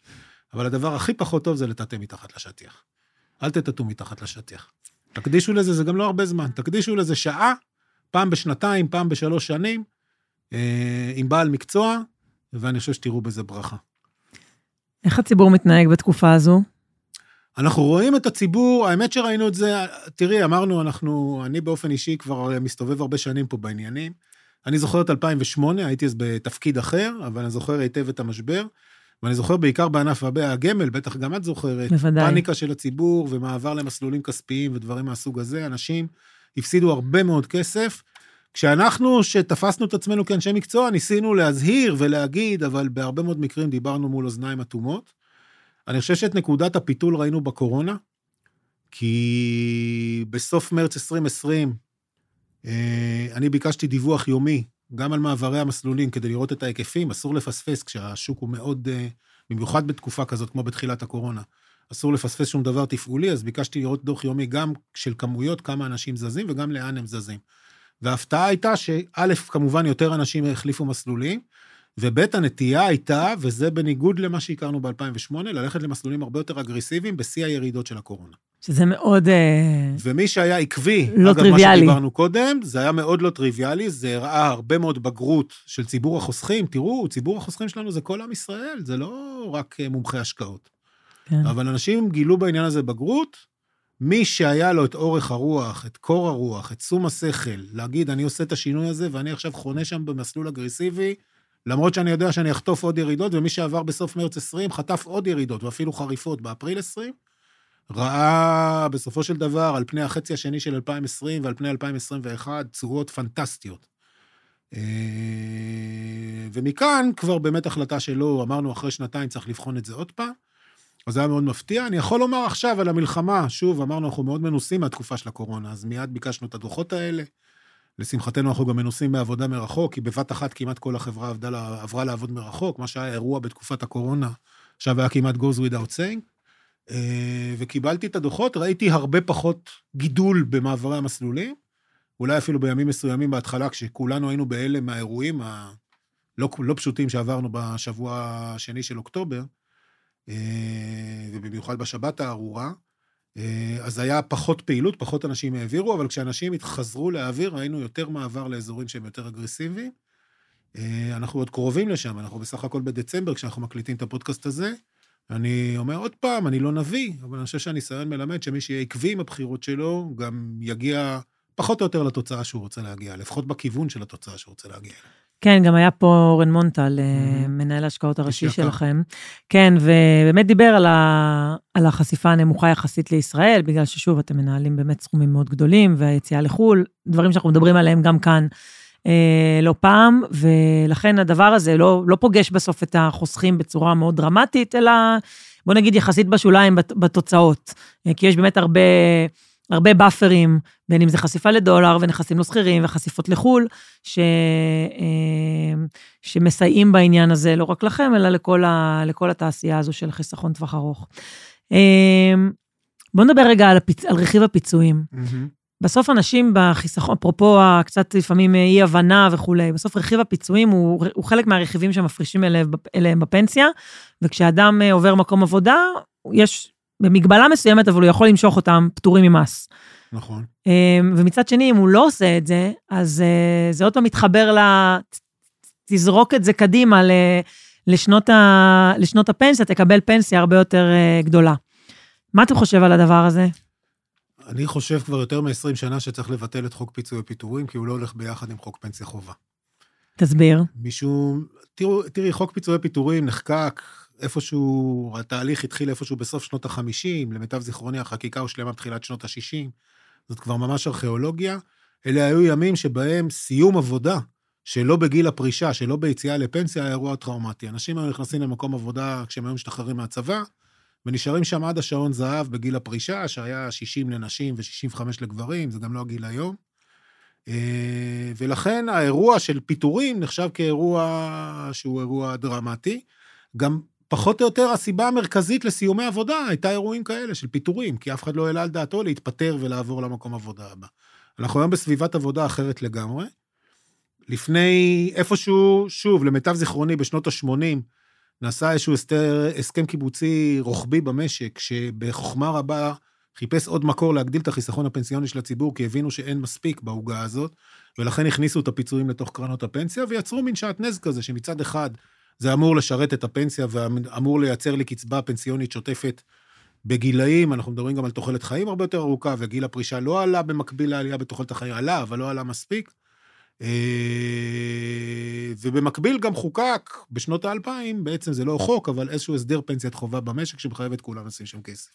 [SPEAKER 6] אבל הדבר הכי פחות טוב זה לטאטא מתחת לשטיח. אל תטאטאו מתחת לשטיח. תקדישו לזה, זה גם לא הרבה זמן, תקדישו לזה שעה, פעם בשנתיים, פעם בשלוש שנים, אה, עם בעל מקצוע, ואני חושב שתראו בזה ברכה.
[SPEAKER 5] איך הציבור מתנהג בתקופה הזו?
[SPEAKER 6] אנחנו רואים את הציבור, האמת שראינו את זה, תראי, אמרנו, אנחנו, אני באופן אישי כבר מסתובב הרבה שנים פה בעניינים. אני זוכר את 2008, הייתי אז בתפקיד אחר, אבל אני זוכר היטב את המשבר. ואני זוכר בעיקר בענף הגמל, בטח גם את זוכרת,
[SPEAKER 5] בוודאי.
[SPEAKER 6] פאניקה של הציבור ומעבר למסלולים כספיים ודברים מהסוג הזה, אנשים הפסידו הרבה מאוד כסף. כשאנחנו, שתפסנו את עצמנו כאנשי מקצוע, ניסינו להזהיר ולהגיד, אבל בהרבה מאוד מקרים דיברנו מול אוזניים אטומות. אני חושב שאת נקודת הפיתול ראינו בקורונה, כי בסוף מרץ 2020, אה, אני ביקשתי דיווח יומי גם על מעברי המסלולים כדי לראות את ההיקפים, אסור לפספס כשהשוק הוא מאוד, אה, במיוחד בתקופה כזאת כמו בתחילת הקורונה, אסור לפספס שום דבר תפעולי, אז ביקשתי לראות דוח יומי גם של כמויות, כמה אנשים זזים וגם לאן הם זזים. וההפתעה הייתה שא', כמובן יותר אנשים החליפו מסלולים, וב', הנטייה הייתה, וזה בניגוד למה שהכרנו ב-2008, ללכת למסלולים הרבה יותר אגרסיביים בשיא הירידות של הקורונה.
[SPEAKER 5] שזה מאוד... אה,
[SPEAKER 6] ומי שהיה עקבי,
[SPEAKER 5] לא
[SPEAKER 6] אגב,
[SPEAKER 5] טריוויאלי.
[SPEAKER 6] מה שדיברנו קודם, זה היה מאוד לא טריוויאלי, זה הראה הרבה מאוד בגרות של ציבור החוסכים. תראו, ציבור החוסכים שלנו זה כל עם ישראל, זה לא רק אה, מומחי השקעות.
[SPEAKER 5] כן.
[SPEAKER 6] אבל אנשים גילו בעניין הזה בגרות. מי שהיה לו את אורך הרוח, את קור הרוח, את שום השכל, להגיד, אני עושה את השינוי הזה ואני עכשיו חונה שם במסלול אגרסיבי, למרות שאני יודע שאני אחטוף עוד ירידות, ומי שעבר בסוף מרץ 20 חטף עוד ירידות, ואפילו חריפות באפריל 20, ראה בסופו של דבר, על פני החצי השני של 2020 ועל פני 2021, תשואות פנטסטיות. אה, ומכאן כבר באמת החלטה שלו, אמרנו אחרי שנתיים צריך לבחון את זה עוד פעם. אז זה היה מאוד מפתיע. אני יכול לומר עכשיו על המלחמה, שוב, אמרנו, אנחנו מאוד מנוסים מהתקופה של הקורונה, אז מיד ביקשנו את הדוחות האלה. לשמחתנו, אנחנו גם מנוסים בעבודה מרחוק, כי בבת אחת כמעט כל החברה עבדה, עברה לעבוד מרחוק, מה שהיה אירוע בתקופת הקורונה, עכשיו היה כמעט goes without saying. אה, וקיבלתי את הדוחות, ראיתי הרבה פחות גידול במעברי המסלולים, אולי אפילו בימים מסוימים בהתחלה, כשכולנו היינו בהלם מהאירועים הלא לא פשוטים שעברנו בשבוע השני של אוקטובר, אה, ובמיוחד בשבת הארורה, אז היה פחות פעילות, פחות אנשים העבירו, אבל כשאנשים חזרו להעביר, ראינו יותר מעבר לאזורים שהם יותר אגרסיביים. אה, אנחנו עוד קרובים לשם, אנחנו בסך הכל בדצמבר, כשאנחנו מקליטים את הפודקאסט הזה. אני אומר עוד פעם, אני לא נביא, אבל אני חושב שהניסיון מלמד שמי שיהיה עקבי עם הבחירות שלו, גם יגיע פחות או יותר לתוצאה שהוא רוצה להגיע, לפחות בכיוון של התוצאה שהוא רוצה להגיע. אליה.
[SPEAKER 5] כן, גם היה פה אורן מונטל, אה. מנהל ההשקעות הראשי. שלכם. כן, ובאמת דיבר על, ה... על החשיפה הנמוכה יחסית לישראל, בגלל ששוב, אתם מנהלים באמת סכומים מאוד גדולים, והיציאה לחו"ל, דברים שאנחנו מדברים עליהם גם כאן אה, לא פעם, ולכן הדבר הזה לא, לא פוגש בסוף את החוסכים בצורה מאוד דרמטית, אלא בוא נגיד יחסית בשוליים בת- בתוצאות. אה, כי יש באמת הרבה... הרבה באפרים, בין אם זה חשיפה לדולר ונכסים לא שכירים וחשיפות לחו"ל, ש, אה, שמסייעים בעניין הזה, לא רק לכם, אלא לכל, ה, לכל התעשייה הזו של חיסכון טווח ארוך. אה, בואו נדבר רגע על, הפיצ... על רכיב הפיצויים. בסוף אנשים בחיסכון, אפרופו קצת לפעמים אי-הבנה וכולי, בסוף רכיב הפיצויים הוא, הוא חלק מהרכיבים שמפרישים אליהם, אליהם בפנסיה, וכשאדם אה, עובר מקום עבודה, יש במגבלה מסוימת, אבל הוא יכול למשוך אותם פטורים ממס.
[SPEAKER 6] נכון.
[SPEAKER 5] אה, ומצד שני, אם הוא לא עושה את זה, אז אה, זה עוד פעם מתחבר ל... תזרוק את זה קדימה ל... לשנות, ה, לשנות הפנסיה, תקבל פנסיה הרבה יותר uh, גדולה. מה אתה חושב על הדבר הזה?
[SPEAKER 6] אני חושב כבר יותר מ-20 שנה שצריך לבטל את חוק פיצוי הפיטורים, כי הוא לא הולך ביחד עם חוק פנסיה חובה.
[SPEAKER 5] תסביר.
[SPEAKER 6] משום, תראו, תראי, חוק פיצוי הפיטורים נחקק איפשהו, התהליך התחיל איפשהו בסוף שנות ה-50, למיטב זיכרוני החקיקה הושלמה בתחילת שנות ה-60, זאת כבר ממש ארכיאולוגיה. אלה היו ימים שבהם סיום עבודה, שלא בגיל הפרישה, שלא ביציאה לפנסיה, היה אירוע טראומטי. אנשים היו נכנסים למקום עבודה כשהם היו משתחררים מהצבא, ונשארים שם עד השעון זהב בגיל הפרישה, שהיה 60 לנשים ו-65 לגברים, זה גם לא הגיל היום. אה, ולכן האירוע של פיטורים נחשב כאירוע שהוא אירוע דרמטי. גם פחות או יותר הסיבה המרכזית לסיומי עבודה הייתה אירועים כאלה של פיטורים, כי אף אחד לא העלה על דעתו להתפטר ולעבור למקום עבודה הבא. אנחנו היום בסביבת עבודה אחרת לגמרי. לפני איפשהו, שוב, למיטב זיכרוני, בשנות ה-80, נעשה איזשהו הסתר, הסכם קיבוצי רוחבי במשק, שבחוכמה רבה חיפש עוד מקור להגדיל את החיסכון הפנסיוני של הציבור, כי הבינו שאין מספיק בעוגה הזאת, ולכן הכניסו את הפיצויים לתוך קרנות הפנסיה, ויצרו מין שעטנז כזה, שמצד אחד זה אמור לשרת את הפנסיה ואמור לייצר לי קצבה פנסיונית שוטפת בגילאים, אנחנו מדברים גם על תוחלת חיים הרבה יותר ארוכה, וגיל הפרישה לא עלה במקביל לעלייה בתוחלת החיים, עלה, אבל לא עלה מספיק. אה, ובמקביל גם חוקק בשנות האלפיים, בעצם זה לא חוק, אבל איזשהו הסדר פנסיית חובה במשק שמחייב את כולם לשים שם כסף.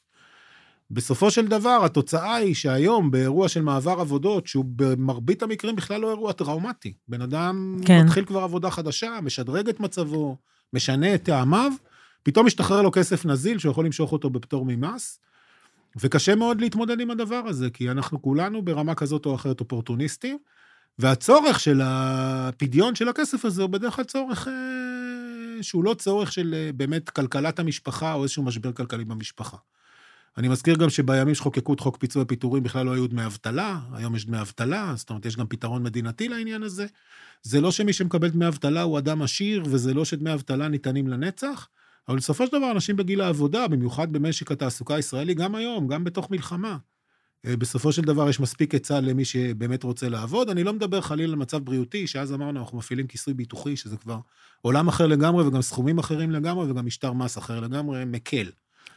[SPEAKER 6] בסופו של דבר, התוצאה היא שהיום, באירוע של מעבר עבודות, שהוא במרבית המקרים בכלל לא אירוע טראומטי. בן אדם כן. מתחיל כבר עבודה חדשה, משדרג את מצבו, משנה את טעמיו, פתאום משתחרר לו כסף נזיל שהוא יכול למשוך אותו בפטור ממס, וקשה מאוד להתמודד עם הדבר הזה, כי אנחנו כולנו ברמה כזאת או אחרת אופורטוניסטים, והצורך של הפדיון של הכסף הזה הוא בדרך כלל צורך אה, שהוא לא צורך של אה, באמת כלכלת המשפחה או איזשהו משבר כלכלי במשפחה. אני מזכיר גם שבימים שחוקקו את חוק פיצוי הפיטורים בכלל לא היו דמי אבטלה, היום יש דמי אבטלה, זאת אומרת, יש גם פתרון מדינתי לעניין הזה. זה לא שמי שמקבל דמי אבטלה הוא אדם עשיר, וזה לא שדמי אבטלה ניתנים לנצח, אבל בסופו של דבר אנשים בגיל העבודה, במיוחד במשק התעסוקה הישראלי, גם היום, גם בתוך מלחמה, אה, בסופו של דבר יש מספיק היצע למי שבאמת רוצה לעבוד. אני לא מדבר חלילה על מצב בריאותי, שאז אמרנו, אנחנו מפעילים כיסוי ביטוחי, שזה כבר עולם אחר לגמרי, וגם סכומים אחרים לגמרי, וגם משטר מס אחר לגמרי, מקל.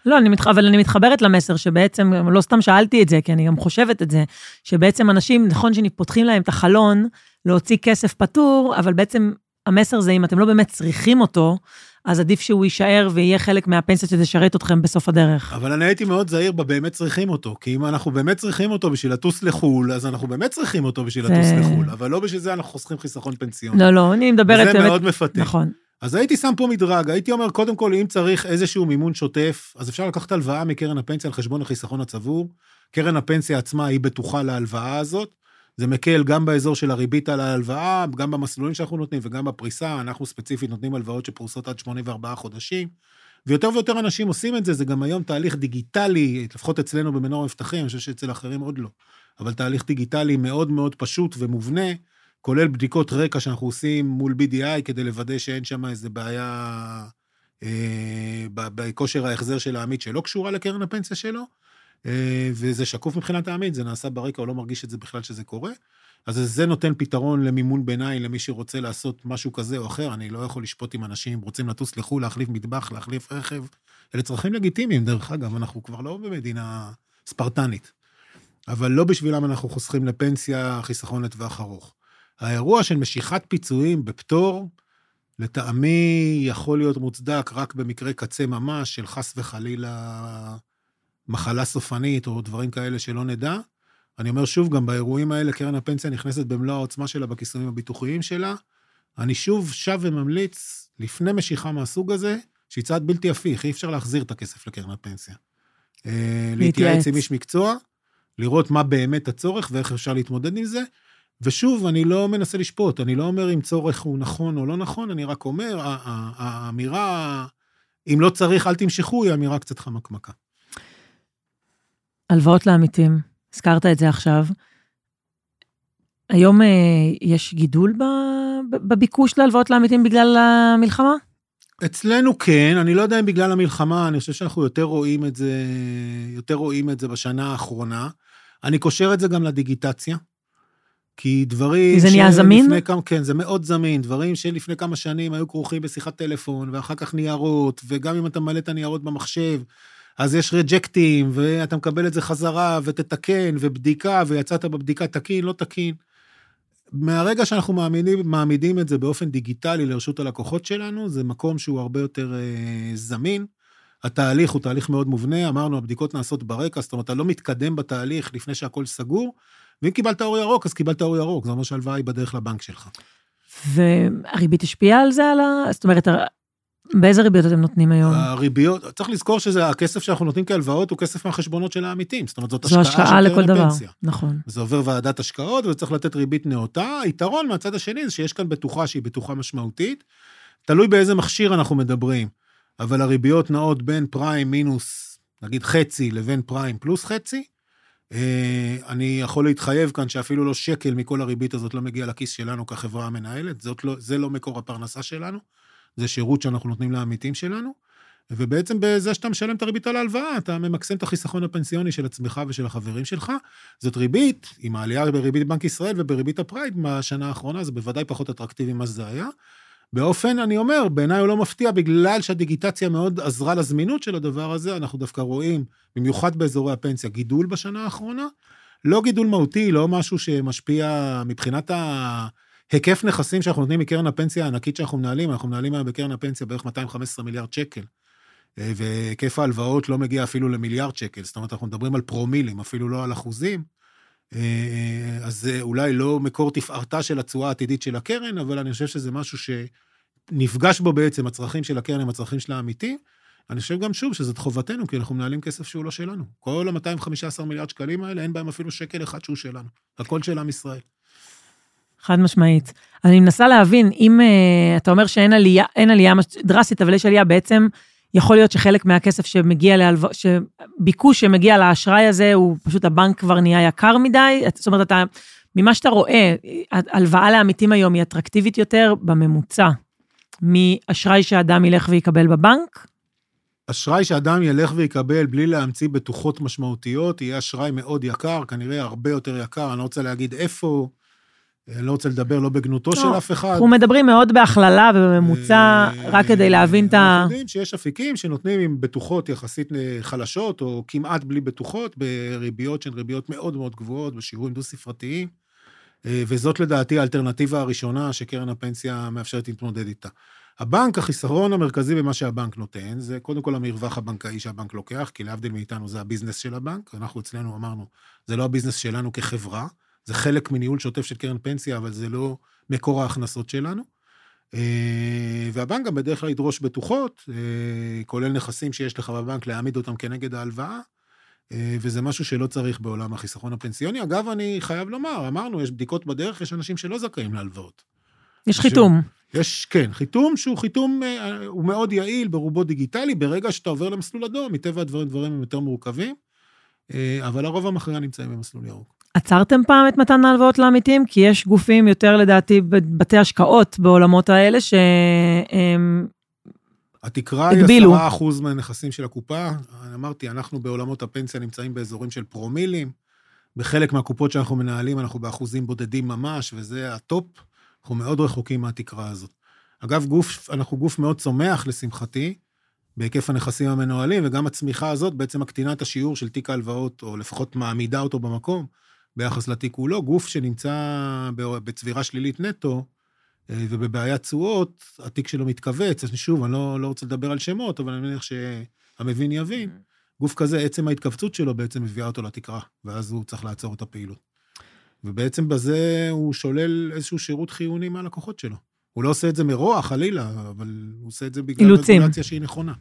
[SPEAKER 5] לא, אני מתח... אבל אני מתחברת למסר שבעצם, לא סתם שאלתי את זה, כי אני גם חושבת את זה, שבעצם אנשים, נכון שפותחים להם את החלון להוציא כסף פטור, אבל בעצם המסר זה, אם אתם לא באמת צריכים אותו, אז עדיף שהוא יישאר ויהיה חלק מהפנסיה שתשרת אתכם בסוף הדרך.
[SPEAKER 6] אבל אני הייתי מאוד זהיר בבאמת צריכים אותו, כי אם אנחנו באמת צריכים אותו בשביל לטוס לחו"ל, אז אנחנו באמת צריכים אותו בשביל זה... לטוס לחו"ל, אבל לא בשביל זה אנחנו חוסכים חיסכון פנסיוני.
[SPEAKER 5] לא, לא, אני מדברת...
[SPEAKER 6] וזה מאוד מפתה.
[SPEAKER 5] נכון.
[SPEAKER 6] אז הייתי שם פה מדרג, הייתי אומר, קודם כל, אם צריך איזשהו מימון שוטף, אז אפשר לקחת הלוואה מקרן הפנסיה על חשבון החיסכון הצבור. קרן הפנסיה עצמה היא בטוחה להלוואה הזאת. זה מקל גם באזור של הריבית על ההלוואה, גם במסלולים שאנחנו נותנים וגם בפריסה. אנחנו ספציפית נותנים הלוואות שפרוסות עד 84 חודשים. ויותר ויותר אנשים עושים את זה, זה גם היום תהליך דיגיטלי, לפחות אצלנו במנור מבטחים, אני חושב שאצל אחרים עוד לא, אבל תהליך דיגיטלי מאוד מאוד פשוט ומובנה, כולל בדיקות רקע שאנחנו עושים מול BDI כדי לוודא שאין שם איזה בעיה אה, בכושר ההחזר של העמית שלא קשורה לקרן הפנסיה שלו, אה, וזה שקוף מבחינת העמית, זה נעשה ברקע, הוא לא מרגיש את זה בכלל שזה קורה. אז זה נותן פתרון למימון ביניים למי שרוצה לעשות משהו כזה או אחר. אני לא יכול לשפוט אם אנשים רוצים לטוס לחו"ל, להחליף מטבח, להחליף רכב. אלה צרכים לגיטימיים, דרך אגב, אנחנו כבר לא במדינה ספרטנית. אבל לא בשבילם אנחנו חוסכים לפנסיה חיסכון לטווח ארוך. האירוע של משיכת פיצויים בפטור, לטעמי יכול להיות מוצדק רק במקרה קצה ממש של חס וחלילה מחלה סופנית או דברים כאלה שלא נדע. אני אומר שוב, גם באירועים האלה קרן הפנסיה נכנסת במלוא העוצמה שלה בכיסויים הביטוחיים שלה. אני שוב שב וממליץ, לפני משיכה מהסוג הזה, שהיא צעד בלתי הפיך, אי אפשר להחזיר את הכסף לקרן הפנסיה. אה, להתייעץ עם איש מקצוע, לראות מה באמת הצורך ואיך אפשר להתמודד עם זה, ושוב, אני לא מנסה לשפוט, אני לא אומר אם צורך הוא נכון או לא נכון, אני רק אומר, האמירה, אם לא צריך, אל תמשכו, היא אמירה קצת חמקמקה.
[SPEAKER 5] הלוואות לעמיתים, הזכרת את זה עכשיו. היום אה, יש גידול בביקוש להלוואות לעמיתים בגלל המלחמה?
[SPEAKER 6] אצלנו כן, אני לא יודע אם בגלל המלחמה, אני חושב שאנחנו יותר רואים את זה, יותר רואים את זה בשנה האחרונה. אני קושר את זה גם לדיגיטציה. כי דברים...
[SPEAKER 5] כי זה נהיה זמין?
[SPEAKER 6] כמה, כן, זה מאוד זמין. דברים שלפני כמה שנים היו כרוכים בשיחת טלפון, ואחר כך ניירות, וגם אם אתה ממלא את הניירות במחשב, אז יש רג'קטים, ואתה מקבל את זה חזרה, ותתקן, ובדיקה, ויצאת בבדיקה תקין, לא תקין. מהרגע שאנחנו מעמידים, מעמידים את זה באופן דיגיטלי לרשות הלקוחות שלנו, זה מקום שהוא הרבה יותר אה, זמין. התהליך הוא תהליך מאוד מובנה, אמרנו, הבדיקות נעשות ברקע, זאת אומרת, אתה לא מתקדם בתהליך לפני שהכל סגור, ואם קיבלת אור ירוק, אז קיבלת אור ירוק, זה אומר שההלוואה היא בדרך לבנק שלך.
[SPEAKER 5] והריבית השפיעה על זה? על ה... זאת אומרת, באיזה ריביות אתם נותנים היום?
[SPEAKER 6] הריביות, צריך לזכור שזה, הכסף שאנחנו נותנים כהלוואות הוא כסף מהחשבונות של העמיתים, זאת אומרת, זאת השקעה
[SPEAKER 5] השקעה
[SPEAKER 6] של קרן
[SPEAKER 5] דבר,
[SPEAKER 6] הפנסיה.
[SPEAKER 5] נכון.
[SPEAKER 6] זה עובר ועדת השקעות וצריך לתת ריבית נאותה. היתרון מהצד השני זה שיש כאן בטוחה שהיא בטוחה משמעותית. תלוי באיזה מכשיר אנחנו מדברים, אבל הריביות נעות בין פריים מינוס, נגיד חצי, לבין פריים פלוס חצי. אה, אני יכול להתחייב כאן שאפילו לא שקל מכל הריבית הזאת לא מגיע לכיס שלנו כחברה המנהלת, זאת לא, זה לא מקור הפרנסה שלנו, זה שירות שאנחנו נותנים לעמיתים שלנו. ובעצם בזה שאתה משלם את הריבית על ההלוואה, אתה ממקסם את החיסכון הפנסיוני של עצמך ושל החברים שלך. זאת ריבית, עם העלייה בריבית בנק ישראל ובריבית הפריים מהשנה האחרונה, זה בוודאי פחות אטרקטיבי ממה שזה היה. באופן, אני אומר, בעיניי הוא לא מפתיע, בגלל שהדיגיטציה מאוד עזרה לזמינות של הדבר הזה, אנחנו דווקא רואים, במיוחד באזורי הפנסיה, גידול בשנה האחרונה. לא גידול מהותי, לא משהו שמשפיע מבחינת ההיקף נכסים שאנחנו נותנים מקרן הפנסיה הענקית שאנחנו מנהלים, אנחנו מנהלים היום בקרן הפנסיה בערך 215 מיליארד שקל. אה, והיקף ההלוואות לא מגיע אפילו למיליארד שקל, זאת אומרת, אנחנו מדברים על פרומילים, אפילו לא על אחוזים. אה, אז זה אולי לא מקור תפארתה של התשואה העתידית של הקרן, אבל אני חושב שזה משהו שנפגש בו בעצם הצרכים של הקרן עם הצרכים של העמיתי. אני חושב גם שוב שזאת חובתנו, כי אנחנו מנהלים כסף שהוא לא שלנו. כל ה-215 מיליארד שקלים האלה, אין בהם אפילו שקל אחד שהוא שלנו. הכל של עם ישראל.
[SPEAKER 5] חד משמעית. אני מנסה להבין, אם uh, אתה אומר שאין עלייה, עלייה דרסטית, אבל יש עלייה בעצם, יכול להיות שחלק מהכסף שמגיע להלוואות, שביקוש שמגיע לאשראי הזה, הוא פשוט הבנק כבר נהיה יקר מדי. זאת אומרת, אתה, ממה שאתה רואה, הלוואה לעמיתים היום היא אטרקטיבית יותר בממוצע, מאשראי שאדם ילך ויקבל בבנק.
[SPEAKER 6] אשראי שאדם ילך ויקבל בלי להמציא בטוחות משמעותיות, יהיה אשראי מאוד יקר, כנראה הרבה יותר יקר, אני לא רוצה להגיד איפה, לא רוצה לדבר לא בגנותו של אף אחד.
[SPEAKER 5] אנחנו מדברים מאוד בהכללה ובממוצע, רק כדי להבין את ה...
[SPEAKER 6] אנחנו יודעים שיש אפיקים שנותנים עם בטוחות יחסית חלשות, או כמעט בלי בטוחות, בריביות שהן ריביות מאוד מאוד גבוהות, בשיעורים דו-ספרתיים, וזאת לדעתי האלטרנטיבה הראשונה שקרן הפנסיה מאפשרת להתמודד איתה. הבנק, החיסרון המרכזי במה שהבנק נותן, זה קודם כל המרווח הבנקאי שהבנק לוקח, כי להבדיל מאיתנו זה הביזנס של הבנק, אנחנו אצלנו אמרנו, זה לא הביזנס שלנו כחברה, זה חלק מניהול שוטף של קרן פנסיה, אבל זה לא מקור ההכנסות שלנו. והבנק גם בדרך כלל ידרוש בטוחות, כולל נכסים שיש לך בבנק, להעמיד אותם כנגד ההלוואה, וזה משהו שלא צריך בעולם החיסכון הפנסיוני. אגב, אני חייב לומר, אמרנו, יש בדיקות בדרך, יש אנשים שלא זכאים להלוואות.
[SPEAKER 5] יש חיתום.
[SPEAKER 6] יש, כן, חיתום שהוא חיתום, הוא מאוד יעיל, ברובו דיגיטלי, ברגע שאתה עובר למסלול אדום, מטבע הדברים, דברים הם יותר מורכבים, אבל הרוב המכריע נמצאים במסלול ירוק.
[SPEAKER 5] עצרתם פעם את מתן ההלוואות לעמיתים? כי יש גופים יותר, לדעתי, בבתי השקעות בעולמות האלה, שהם
[SPEAKER 6] התקרה
[SPEAKER 5] הגבילו.
[SPEAKER 6] היא 10% מהנכסים של הקופה. אני אמרתי, אנחנו בעולמות הפנסיה נמצאים באזורים של פרומילים. בחלק מהקופות שאנחנו מנהלים, אנחנו באחוזים בודדים ממש, וזה הטופ. אנחנו מאוד רחוקים מהתקרה הזאת. אגב, גוף, אנחנו גוף מאוד צומח, לשמחתי, בהיקף הנכסים המנוהלים, וגם הצמיחה הזאת בעצם מקטינה את השיעור של תיק ההלוואות, או לפחות מעמידה אותו במקום, ביחס לתיק כולו. גוף שנמצא בצבירה שלילית נטו, ובבעיית תשואות, התיק שלו מתכווץ. אז שוב, אני לא, לא רוצה לדבר על שמות, אבל אני מניח שהמבין יבין. גוף כזה, עצם ההתכווצות שלו בעצם מביאה אותו לתקרה, ואז הוא צריך לעצור את הפעילות. ובעצם בזה הוא שולל איזשהו שירות חיוני מהלקוחות שלו. הוא לא עושה את זה מרוע, חלילה, אבל הוא עושה את זה בגלל
[SPEAKER 5] אילוצים.
[SPEAKER 6] רגולציה שהיא נכונה.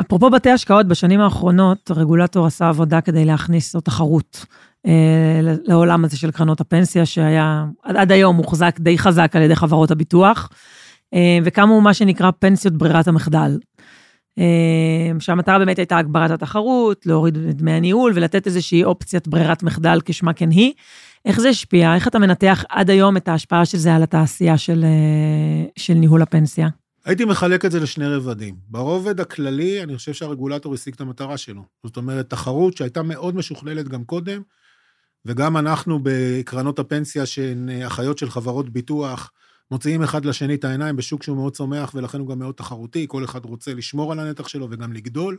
[SPEAKER 5] אפרופו בתי השקעות, בשנים האחרונות הרגולטור עשה עבודה כדי להכניס עוד תחרות אה, לעולם הזה של קרנות הפנסיה, שהיה עד, עד היום מוחזק די חזק על ידי חברות הביטוח, אה, וקמו מה שנקרא פנסיות ברירת המחדל. אה, שהמטרה באמת הייתה הגברת התחרות, להוריד את דמי הניהול ולתת איזושהי אופציית ברירת מחדל כשמה כן היא. איך זה השפיע? איך אתה מנתח עד היום את ההשפעה של זה על התעשייה של, אה, של ניהול הפנסיה?
[SPEAKER 6] הייתי מחלק את זה לשני רבדים. ברובד הכללי, אני חושב שהרגולטור השיג את המטרה שלו. זאת אומרת, תחרות שהייתה מאוד משוכללת גם קודם, וגם אנחנו בקרנות הפנסיה שהן אה, אחיות של חברות ביטוח, מוציאים אחד לשני את העיניים בשוק שהוא מאוד צומח ולכן הוא גם מאוד תחרותי, כל אחד רוצה לשמור על הנתח שלו וגם לגדול.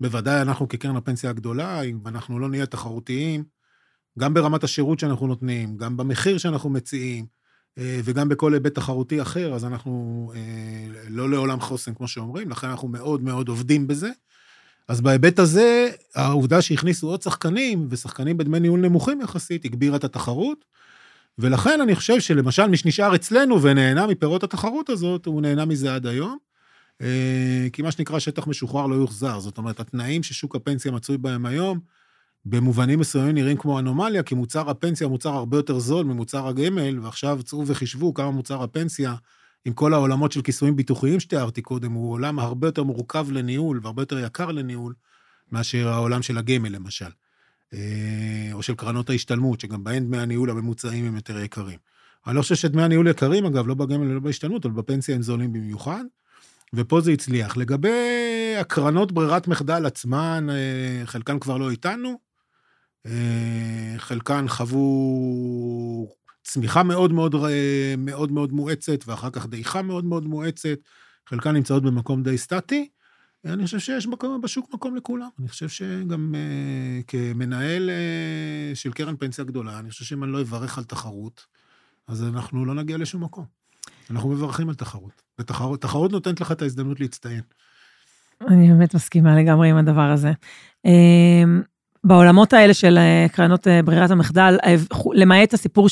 [SPEAKER 6] בוודאי אנחנו כקרן הפנסיה הגדולה, אם אנחנו לא נהיה תחרותיים, גם ברמת השירות שאנחנו נותנים, גם במחיר שאנחנו מציעים, וגם בכל היבט תחרותי אחר, אז אנחנו אה, לא לעולם חוסן, כמו שאומרים, לכן אנחנו מאוד מאוד עובדים בזה. אז בהיבט הזה, העובדה שהכניסו עוד שחקנים, ושחקנים בדמי ניהול נמוכים יחסית, הגבירה את התחרות. ולכן אני חושב שלמשל מי שנשאר אצלנו ונהנה מפירות התחרות הזאת, הוא נהנה מזה עד היום. אה, כי מה שנקרא שטח משוחרר לא יוחזר. זאת אומרת, התנאים ששוק הפנסיה מצוי בהם היום, במובנים מסוימים נראים כמו אנומליה, כי מוצר הפנסיה הוא מוצר הרבה יותר זול ממוצר הגמל, ועכשיו צאו וחישבו כמה מוצר הפנסיה, עם כל העולמות של כיסויים ביטוחיים שתיארתי קודם, הוא עולם הרבה יותר מורכב לניהול והרבה יותר יקר לניהול, מאשר העולם של הגמל למשל. אה, או של קרנות ההשתלמות, שגם בהן דמי הניהול הממוצעים הם יותר יקרים. אני לא חושב שדמי הניהול יקרים, אגב, לא בגמל ולא בהשתלמות, אבל בפנסיה הם זולים במיוחד. ופה זה הצליח. לגבי הקרנות ברירת מחדל עצמן, אה, חלקן כבר לא איתנו, חלקן חוו צמיחה מאוד מאוד, מאוד מאוד מואצת, ואחר כך דעיכה מאוד מאוד מואצת, חלקן נמצאות במקום די סטטי. אני חושב שיש מקום, בשוק מקום לכולם. אני חושב שגם uh, כמנהל uh, של קרן פנסיה גדולה, אני חושב שאם אני לא אברך על תחרות, אז אנחנו לא נגיע לשום מקום. אנחנו מברכים על תחרות. ותחרות נותנת לך את ההזדמנות להצטיין.
[SPEAKER 5] אני באמת מסכימה לגמרי עם הדבר הזה. בעולמות האלה של אה, קרנות אה, ברירת המחדל, למעט הסיפור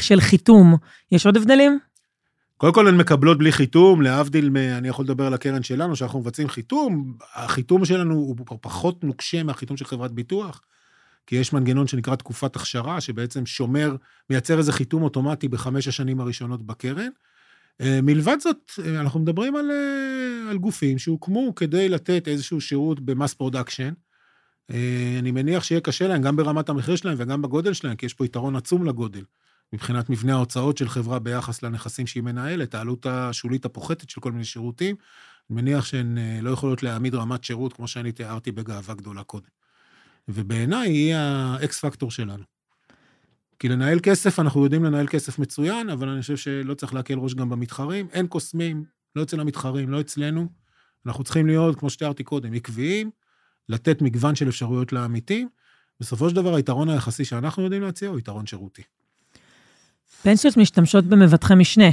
[SPEAKER 5] של חיתום, יש עוד הבדלים?
[SPEAKER 6] קודם כל הן מקבלות בלי חיתום, להבדיל, מ, אני יכול לדבר על הקרן שלנו, שאנחנו מבצעים חיתום, החיתום שלנו הוא פחות נוקשה מהחיתום של חברת ביטוח, כי יש מנגנון שנקרא תקופת הכשרה, שבעצם שומר, מייצר איזה חיתום אוטומטי בחמש השנים הראשונות בקרן. אה, מלבד זאת, אנחנו מדברים על, על גופים שהוקמו כדי לתת איזשהו שירות ב mass production, אה, אני מניח שיהיה קשה להם, גם ברמת המחיר שלהם וגם בגודל שלהם, כי יש פה יתרון עצום לגודל. מבחינת מבנה ההוצאות של חברה ביחס לנכסים שהיא מנהלת, העלות השולית הפוחתת של כל מיני שירותים, אני מניח שהן אה, לא יכולות להעמיד רמת שירות כמו שאני תיארתי בגאווה גדולה קודם. ובעיניי היא האקס פקטור שלנו. כי לנהל כסף, אנחנו יודעים לנהל כסף מצוין, אבל אני חושב שלא צריך להקל ראש גם במתחרים. אין קוסמים, לא אצל המתחרים, לא אצלנו. אנחנו צריכים להיות, כמו שתיארתי קודם, עקביים, לתת מגוון של אפשרויות לעמיתים. בסופו של דבר, היתרון היחסי שאנחנו יודעים להציע הוא יתרון שירותי.
[SPEAKER 5] פנסיות משתמשות במבטחי משנה,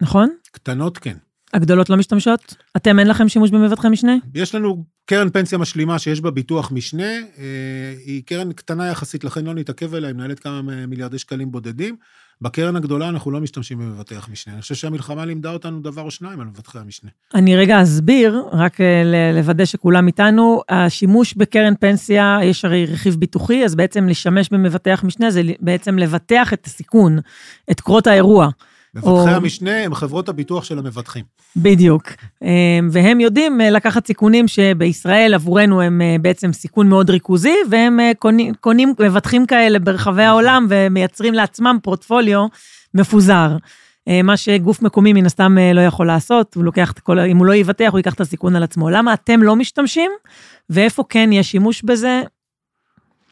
[SPEAKER 5] נכון?
[SPEAKER 6] קטנות כן.
[SPEAKER 5] הגדולות לא משתמשות? אתם, אין לכם שימוש במבטחי משנה?
[SPEAKER 6] יש לנו קרן פנסיה משלימה שיש בה ביטוח משנה, אה, היא קרן קטנה יחסית, לכן לא נתעכב עליה, היא מנהלת כמה מיליארדי שקלים בודדים. בקרן הגדולה אנחנו לא משתמשים במבטח משנה. אני חושב שהמלחמה לימדה אותנו דבר או שניים על מבטחי המשנה.
[SPEAKER 5] אני רגע אסביר, רק אה, לוודא שכולם איתנו. השימוש בקרן פנסיה, יש הרי רכיב ביטוחי, אז בעצם לשמש במבטח משנה זה בעצם לבטח את הסיכון, את קרות האירוע.
[SPEAKER 6] מבטחי או... המשנה הם חברות הביטוח של המבטחים.
[SPEAKER 5] בדיוק. אמ, והם יודעים אה, לקחת סיכונים שבישראל עבורנו הם אה, בעצם סיכון מאוד ריכוזי, והם אה, קונים, קונים מבטחים כאלה ברחבי העולם ומייצרים לעצמם פורטפוליו מפוזר. מה שגוף מקומי מן הסתם לא יכול לעשות, הוא לוקח את כל, אם הוא לא יבטח, הוא ייקח את הסיכון על עצמו. למה אתם לא משתמשים, ואיפה כן יש שימוש בזה?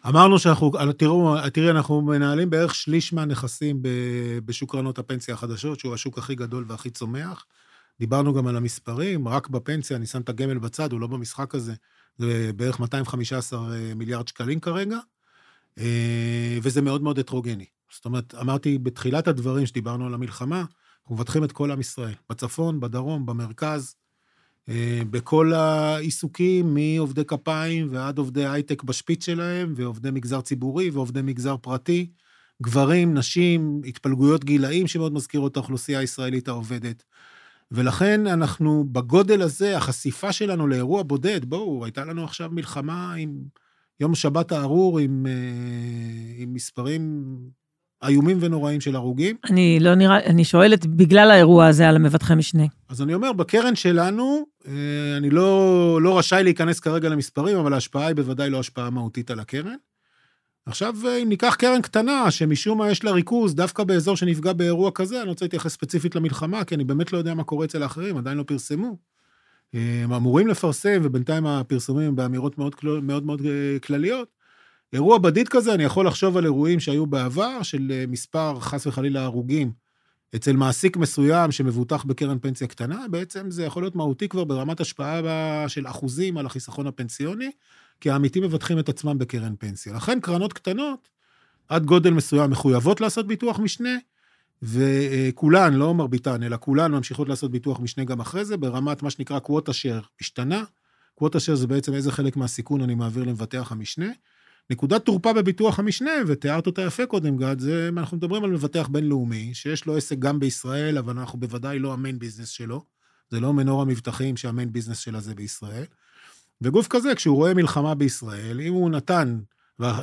[SPEAKER 6] אמרנו שאנחנו, תראו, תראי, אנחנו מנהלים בערך שליש מהנכסים בשוק קרנות הפנסיה החדשות, שהוא השוק הכי גדול והכי צומח. דיברנו גם על המספרים, רק בפנסיה, אני שם את הגמל בצד, הוא לא במשחק הזה, זה בערך 215 אה, מיליארד שקלים כרגע, אה, וזה מאוד מאוד הטרוגני. זאת אומרת, אמרתי בתחילת הדברים שדיברנו על המלחמה, אנחנו מבטחים את כל עם ישראל, בצפון, בדרום, במרכז, בכל העיסוקים, מעובדי כפיים ועד עובדי הייטק בשפיץ שלהם, ועובדי מגזר ציבורי ועובדי מגזר פרטי, גברים, נשים, התפלגויות גילאים שמאוד מזכירות את האוכלוסייה הישראלית העובדת. ולכן אנחנו, בגודל הזה, החשיפה שלנו לאירוע בודד, בואו, הייתה לנו עכשיו מלחמה עם יום שבת הארור, עם, אה, עם מספרים איומים ונוראים של הרוגים.
[SPEAKER 5] אני לא נראה, אני שואלת בגלל האירוע הזה על המבטחי משנה.
[SPEAKER 6] אז אני אומר, בקרן שלנו, אה, אני לא, לא רשאי להיכנס כרגע למספרים, אבל ההשפעה היא בוודאי לא השפעה מהותית על הקרן. עכשיו, אה, אם ניקח קרן קטנה, שמשום מה יש לה ריכוז, דווקא באזור שנפגע באירוע כזה, אני רוצה להתייחס ספציפית למלחמה, כי אני באמת לא יודע מה קורה אצל האחרים, עדיין לא פרסמו. אה, הם אמורים לפרסם, ובינתיים הפרסומים באמירות מאוד מאוד, מאוד כלליות. אירוע בדיד כזה, אני יכול לחשוב על אירועים שהיו בעבר, של אה, מספר, חס וחלילה, הרוגים אצל מעסיק מסוים שמבוטח בקרן פנסיה קטנה, בעצם זה יכול להיות מהותי כבר ברמת השפעה של אחוזים על החיסכון הפנסיוני, כי העמיתים מבטחים את עצמם בקרן פנסיה. לכן קרנות קטנות, עד גודל מסוים, מחויבות לעשות ביטוח משנה, וכולן, לא מרביתן, אלא כולן ממשיכות לעשות ביטוח משנה גם אחרי זה, ברמת מה שנקרא קווטה שייר משתנה. קווטה שייר זה בעצם איזה חלק מהסיכון אני מעביר למבטח המשנה. נקודת תורפה בביטוח המשנה, ותיארת אותה יפה קודם, גד, זה, אנחנו מדברים על מבטח בינלאומי, שיש לו עסק גם בישראל, אבל אנחנו בוודאי לא המיין ביזנס שלו. זה לא מנור המבטחים שהמיין ביזנס שלה זה בישראל. וגוף כזה, כשהוא רואה מלחמה בישראל, אם הוא נתן,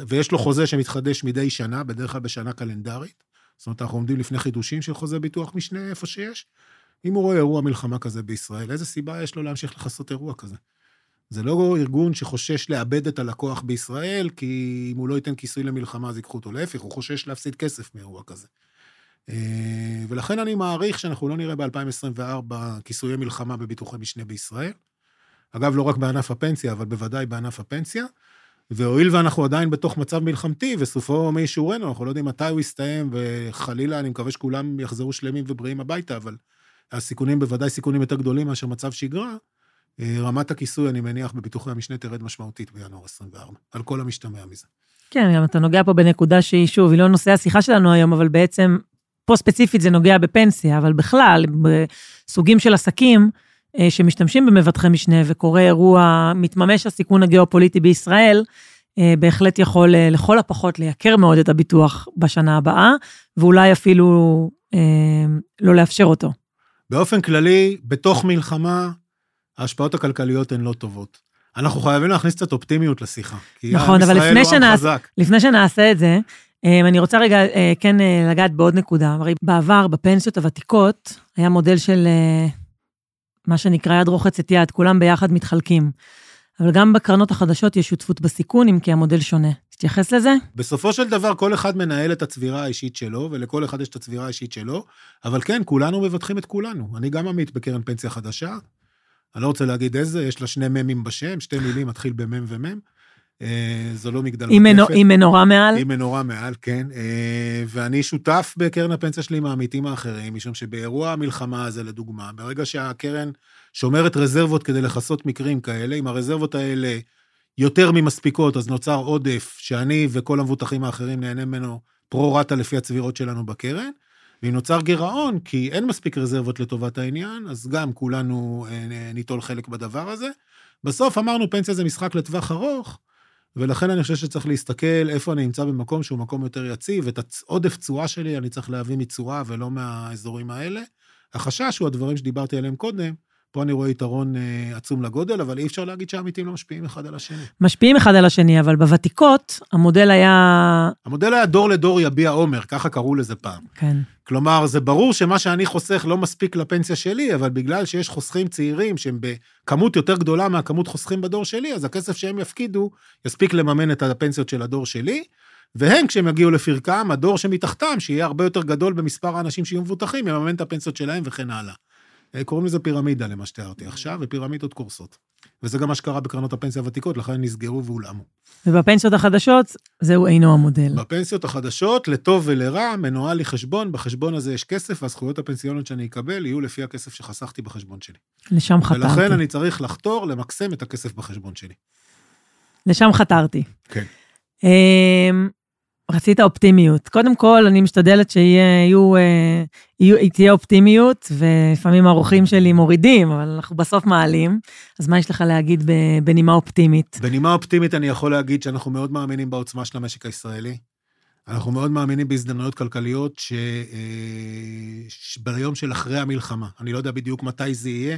[SPEAKER 6] ויש לו חוזה שמתחדש מדי שנה, בדרך כלל בשנה קלנדרית, זאת אומרת, אנחנו עומדים לפני חידושים של חוזה ביטוח משנה איפה שיש, אם הוא רואה אירוע מלחמה כזה בישראל, איזה סיבה יש לו להמשיך לכסות אירוע כזה? זה לא ארגון שחושש לאבד את הלקוח בישראל, כי אם הוא לא ייתן כיסוי למלחמה אז ייקחו אותו. להפך, הוא חושש להפסיד כסף מאירוע כזה. אה, ולכן אני מעריך שאנחנו לא נראה ב-2024 כיסויי מלחמה בביטוחי משנה בישראל. אגב, לא רק בענף הפנסיה, אבל בוודאי בענף הפנסיה. והואיל ואנחנו עדיין בתוך מצב מלחמתי, וסופו מי אנחנו לא יודעים מתי הוא יסתיים, וחלילה, אני מקווה שכולם יחזרו שלמים ובריאים הביתה, אבל הסיכונים בוודאי סיכונים יותר גדולים מאשר מצב שגרה. אה, רמת הכיסוי, אני מניח, בביטוחי המשנה תרד משמעותית בינואר 24, על כל המשתמע מזה.
[SPEAKER 5] כן, גם אתה נוגע פה בנקודה שהיא, שוב, היא לא נושא השיחה שלנו היום, אבל בעצם, פה ספציפית זה נוגע בפנסיה, אבל בכלל, בסוגים של עסקים אה, שמשתמשים במבטחי משנה וקורה אירוע, מתממש הסיכון הגיאופוליטי בישראל, אה, בהחלט יכול לכל הפחות לייקר מאוד את הביטוח בשנה הבאה, ואולי אפילו אה, לא לאפשר אותו.
[SPEAKER 6] באופן כללי, בתוך מלחמה, ההשפעות הכלכליות הן לא טובות. אנחנו חייבים להכניס קצת אופטימיות לשיחה.
[SPEAKER 5] נכון, אבל לפני
[SPEAKER 6] עם
[SPEAKER 5] שנעש-. לפני שנעשה את זה, אה, אני רוצה רגע אה, כן אה, לגעת בעוד נקודה. הרי בעבר, בפנסיות הוותיקות, היה מודל של אה, מה שנקרא יד רוחצת יד, כולם ביחד מתחלקים. אבל גם בקרנות החדשות יש שותפות בסיכון, אם כי המודל שונה. תתייחס לזה?
[SPEAKER 6] בסופו של דבר, כל אחד מנהל את הצבירה האישית שלו, ולכל אחד יש את הצבירה האישית שלו, אבל כן, כולנו מבטחים את כולנו. אני גם עמית בקרן פנסיה חדשה. אני לא רוצה להגיד איזה, יש לה שני ממים בשם, שתי מילים, מתחיל במם ומם. אה, זו לא מגדל מקפת.
[SPEAKER 5] עם מנורה מעל?
[SPEAKER 6] עם מנורה מעל, כן. אה, ואני שותף בקרן הפנסיה שלי עם העמיתים האחרים, משום שבאירוע המלחמה הזה, לדוגמה, ברגע שהקרן שומרת רזרבות כדי לכסות מקרים כאלה, אם הרזרבות האלה יותר ממספיקות, אז נוצר עודף שאני וכל המבוטחים האחרים נהנה ממנו פרו-רטה לפי הצבירות שלנו בקרן. ואם נוצר גירעון, כי אין מספיק רזרבות לטובת העניין, אז גם כולנו אה, ניטול חלק בדבר הזה. בסוף אמרנו, פנסיה זה משחק לטווח ארוך, ולכן אני חושב שצריך להסתכל איפה אני נמצא במקום שהוא מקום יותר יציב, את העודף תשואה שלי אני צריך להביא מתשואה ולא מהאזורים האלה. החשש הוא הדברים שדיברתי עליהם קודם, פה אני רואה יתרון אה, עצום לגודל, אבל אי אפשר להגיד שהעמיתים לא משפיעים אחד על השני.
[SPEAKER 5] משפיעים אחד על השני, אבל בוותיקות, המודל היה...
[SPEAKER 6] המודל היה דור לדור יביע עומר, ככה קראו לזה פעם.
[SPEAKER 5] כן.
[SPEAKER 6] כלומר, זה ברור שמה שאני חוסך לא מספיק לפנסיה שלי, אבל בגלל שיש חוסכים צעירים שהם בכמות יותר גדולה מהכמות חוסכים בדור שלי, אז הכסף שהם יפקידו יספיק לממן את הפנסיות של הדור שלי, והם, כשהם יגיעו לפרקם, הדור שמתחתם, שיהיה הרבה יותר גדול במספר האנשים שיהיו מבוטחים, יממן את הפנסיות שלהם וכן הלאה. אה, קוראים לזה פירמידה, למה שתיארתי עכשיו, ופירמידות קורסות. וזה גם מה שקרה בקרנות הפנסיה הוותיקות, לכן נסגרו והולאמו.
[SPEAKER 5] ובפנסיות החדשות, זהו אינו המודל.
[SPEAKER 6] בפנסיות החדשות, לטוב ולרע, מנוהל לי חשבון, בחשבון הזה יש כסף, והזכויות הפנסיוניות שאני אקבל יהיו לפי הכסף שחסכתי בחשבון שלי.
[SPEAKER 5] לשם
[SPEAKER 6] ולכן
[SPEAKER 5] חתרתי.
[SPEAKER 6] אני צריך לחתור, למקסם את הכסף בחשבון שלי.
[SPEAKER 5] לשם חתרתי.
[SPEAKER 6] כן.
[SPEAKER 5] רצית אופטימיות. קודם כל, אני משתדלת שיהיו, אה, יהיו, תהיה אופטימיות, ולפעמים האורחים שלי מורידים, אבל אנחנו בסוף מעלים. אז מה יש לך להגיד בנימה אופטימית?
[SPEAKER 6] בנימה אופטימית אני יכול להגיד שאנחנו מאוד מאמינים בעוצמה של המשק הישראלי. אנחנו מאוד מאמינים בהזדמנויות כלכליות ש... אה, שביום של אחרי המלחמה, אני לא יודע בדיוק מתי זה יהיה,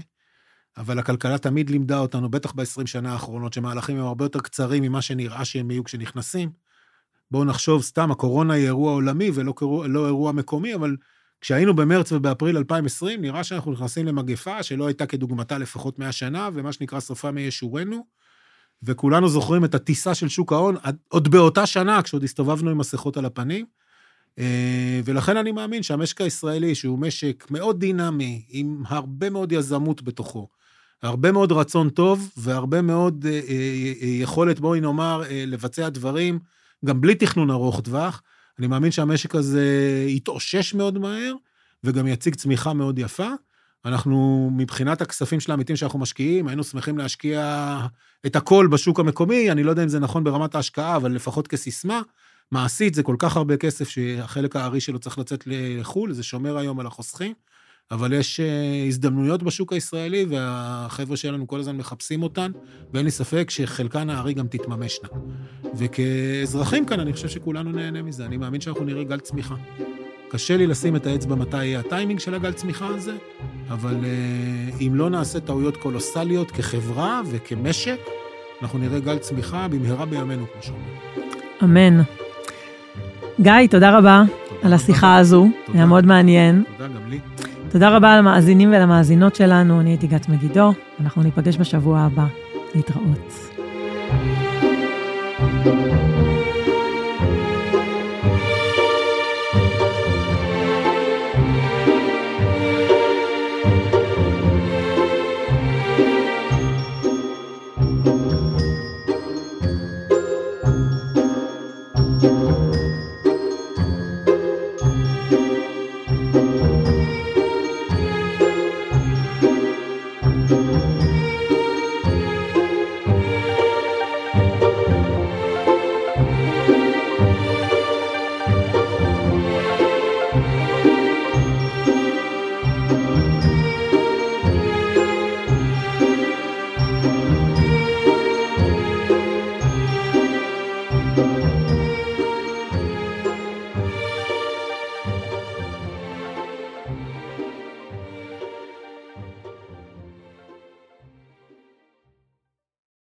[SPEAKER 6] אבל הכלכלה תמיד לימדה אותנו, בטח ב-20 שנה האחרונות, שמהלכים הם הרבה יותר קצרים ממה שנראה שהם יהיו כשנכנסים. בואו נחשוב סתם, הקורונה היא אירוע עולמי ולא קרו- לא אירוע מקומי, אבל כשהיינו במרץ ובאפריל 2020, נראה שאנחנו נכנסים למגפה שלא הייתה כדוגמתה לפחות 100 שנה, ומה שנקרא שרפה מי ישורנו. וכולנו זוכרים את הטיסה של שוק ההון, עוד באותה שנה, כשעוד הסתובבנו עם מסכות על הפנים. אה, ולכן אני מאמין שהמשק הישראלי, שהוא משק מאוד דינמי, עם הרבה מאוד יזמות בתוכו, הרבה מאוד רצון טוב והרבה מאוד אה, אה, יכולת, בואי נאמר, לבצע דברים גם בלי תכנון ארוך טווח. אני מאמין שהמשק הזה יתאושש מאוד מהר וגם יציג צמיחה מאוד יפה. אנחנו, מבחינת הכספים של העמיתים שאנחנו משקיעים, היינו שמחים להשקיע את הכל בשוק המקומי, אני לא יודע אם זה נכון ברמת ההשקעה, אבל לפחות כסיסמה. מעשית זה כל כך הרבה כסף שהחלק הארי שלו צריך לצאת לחו"ל, זה שומר היום על החוסכים, אבל יש אה, הזדמנויות בשוק הישראלי, והחבר'ה שלנו כל הזמן מחפשים אותן, ואין לי ספק שחלקן הארי גם תתממשנה. וכאזרחים כאן, אני חושב שכולנו נהנה מזה, אני מאמין שאנחנו נראה גל צמיחה. קשה לי לשים את האצבע מתי יהיה הטיימינג של הגל צמיחה הזה, אבל אה, אם לא נעשה טעויות קולוסליות כחברה וכמשק, אנחנו נראה גל צמיחה במהרה בימינו, כמו שאומרים.
[SPEAKER 5] אמן. גיא, תודה רבה על השיחה הזו,
[SPEAKER 6] תודה.
[SPEAKER 5] היה מאוד מעניין.
[SPEAKER 6] תודה גם לי.
[SPEAKER 5] תודה רבה למאזינים ולמאזינות שלנו, אני הייתי גת מגידו, אנחנו ניפגש בשבוע הבא. להתראות.
[SPEAKER 7] thank you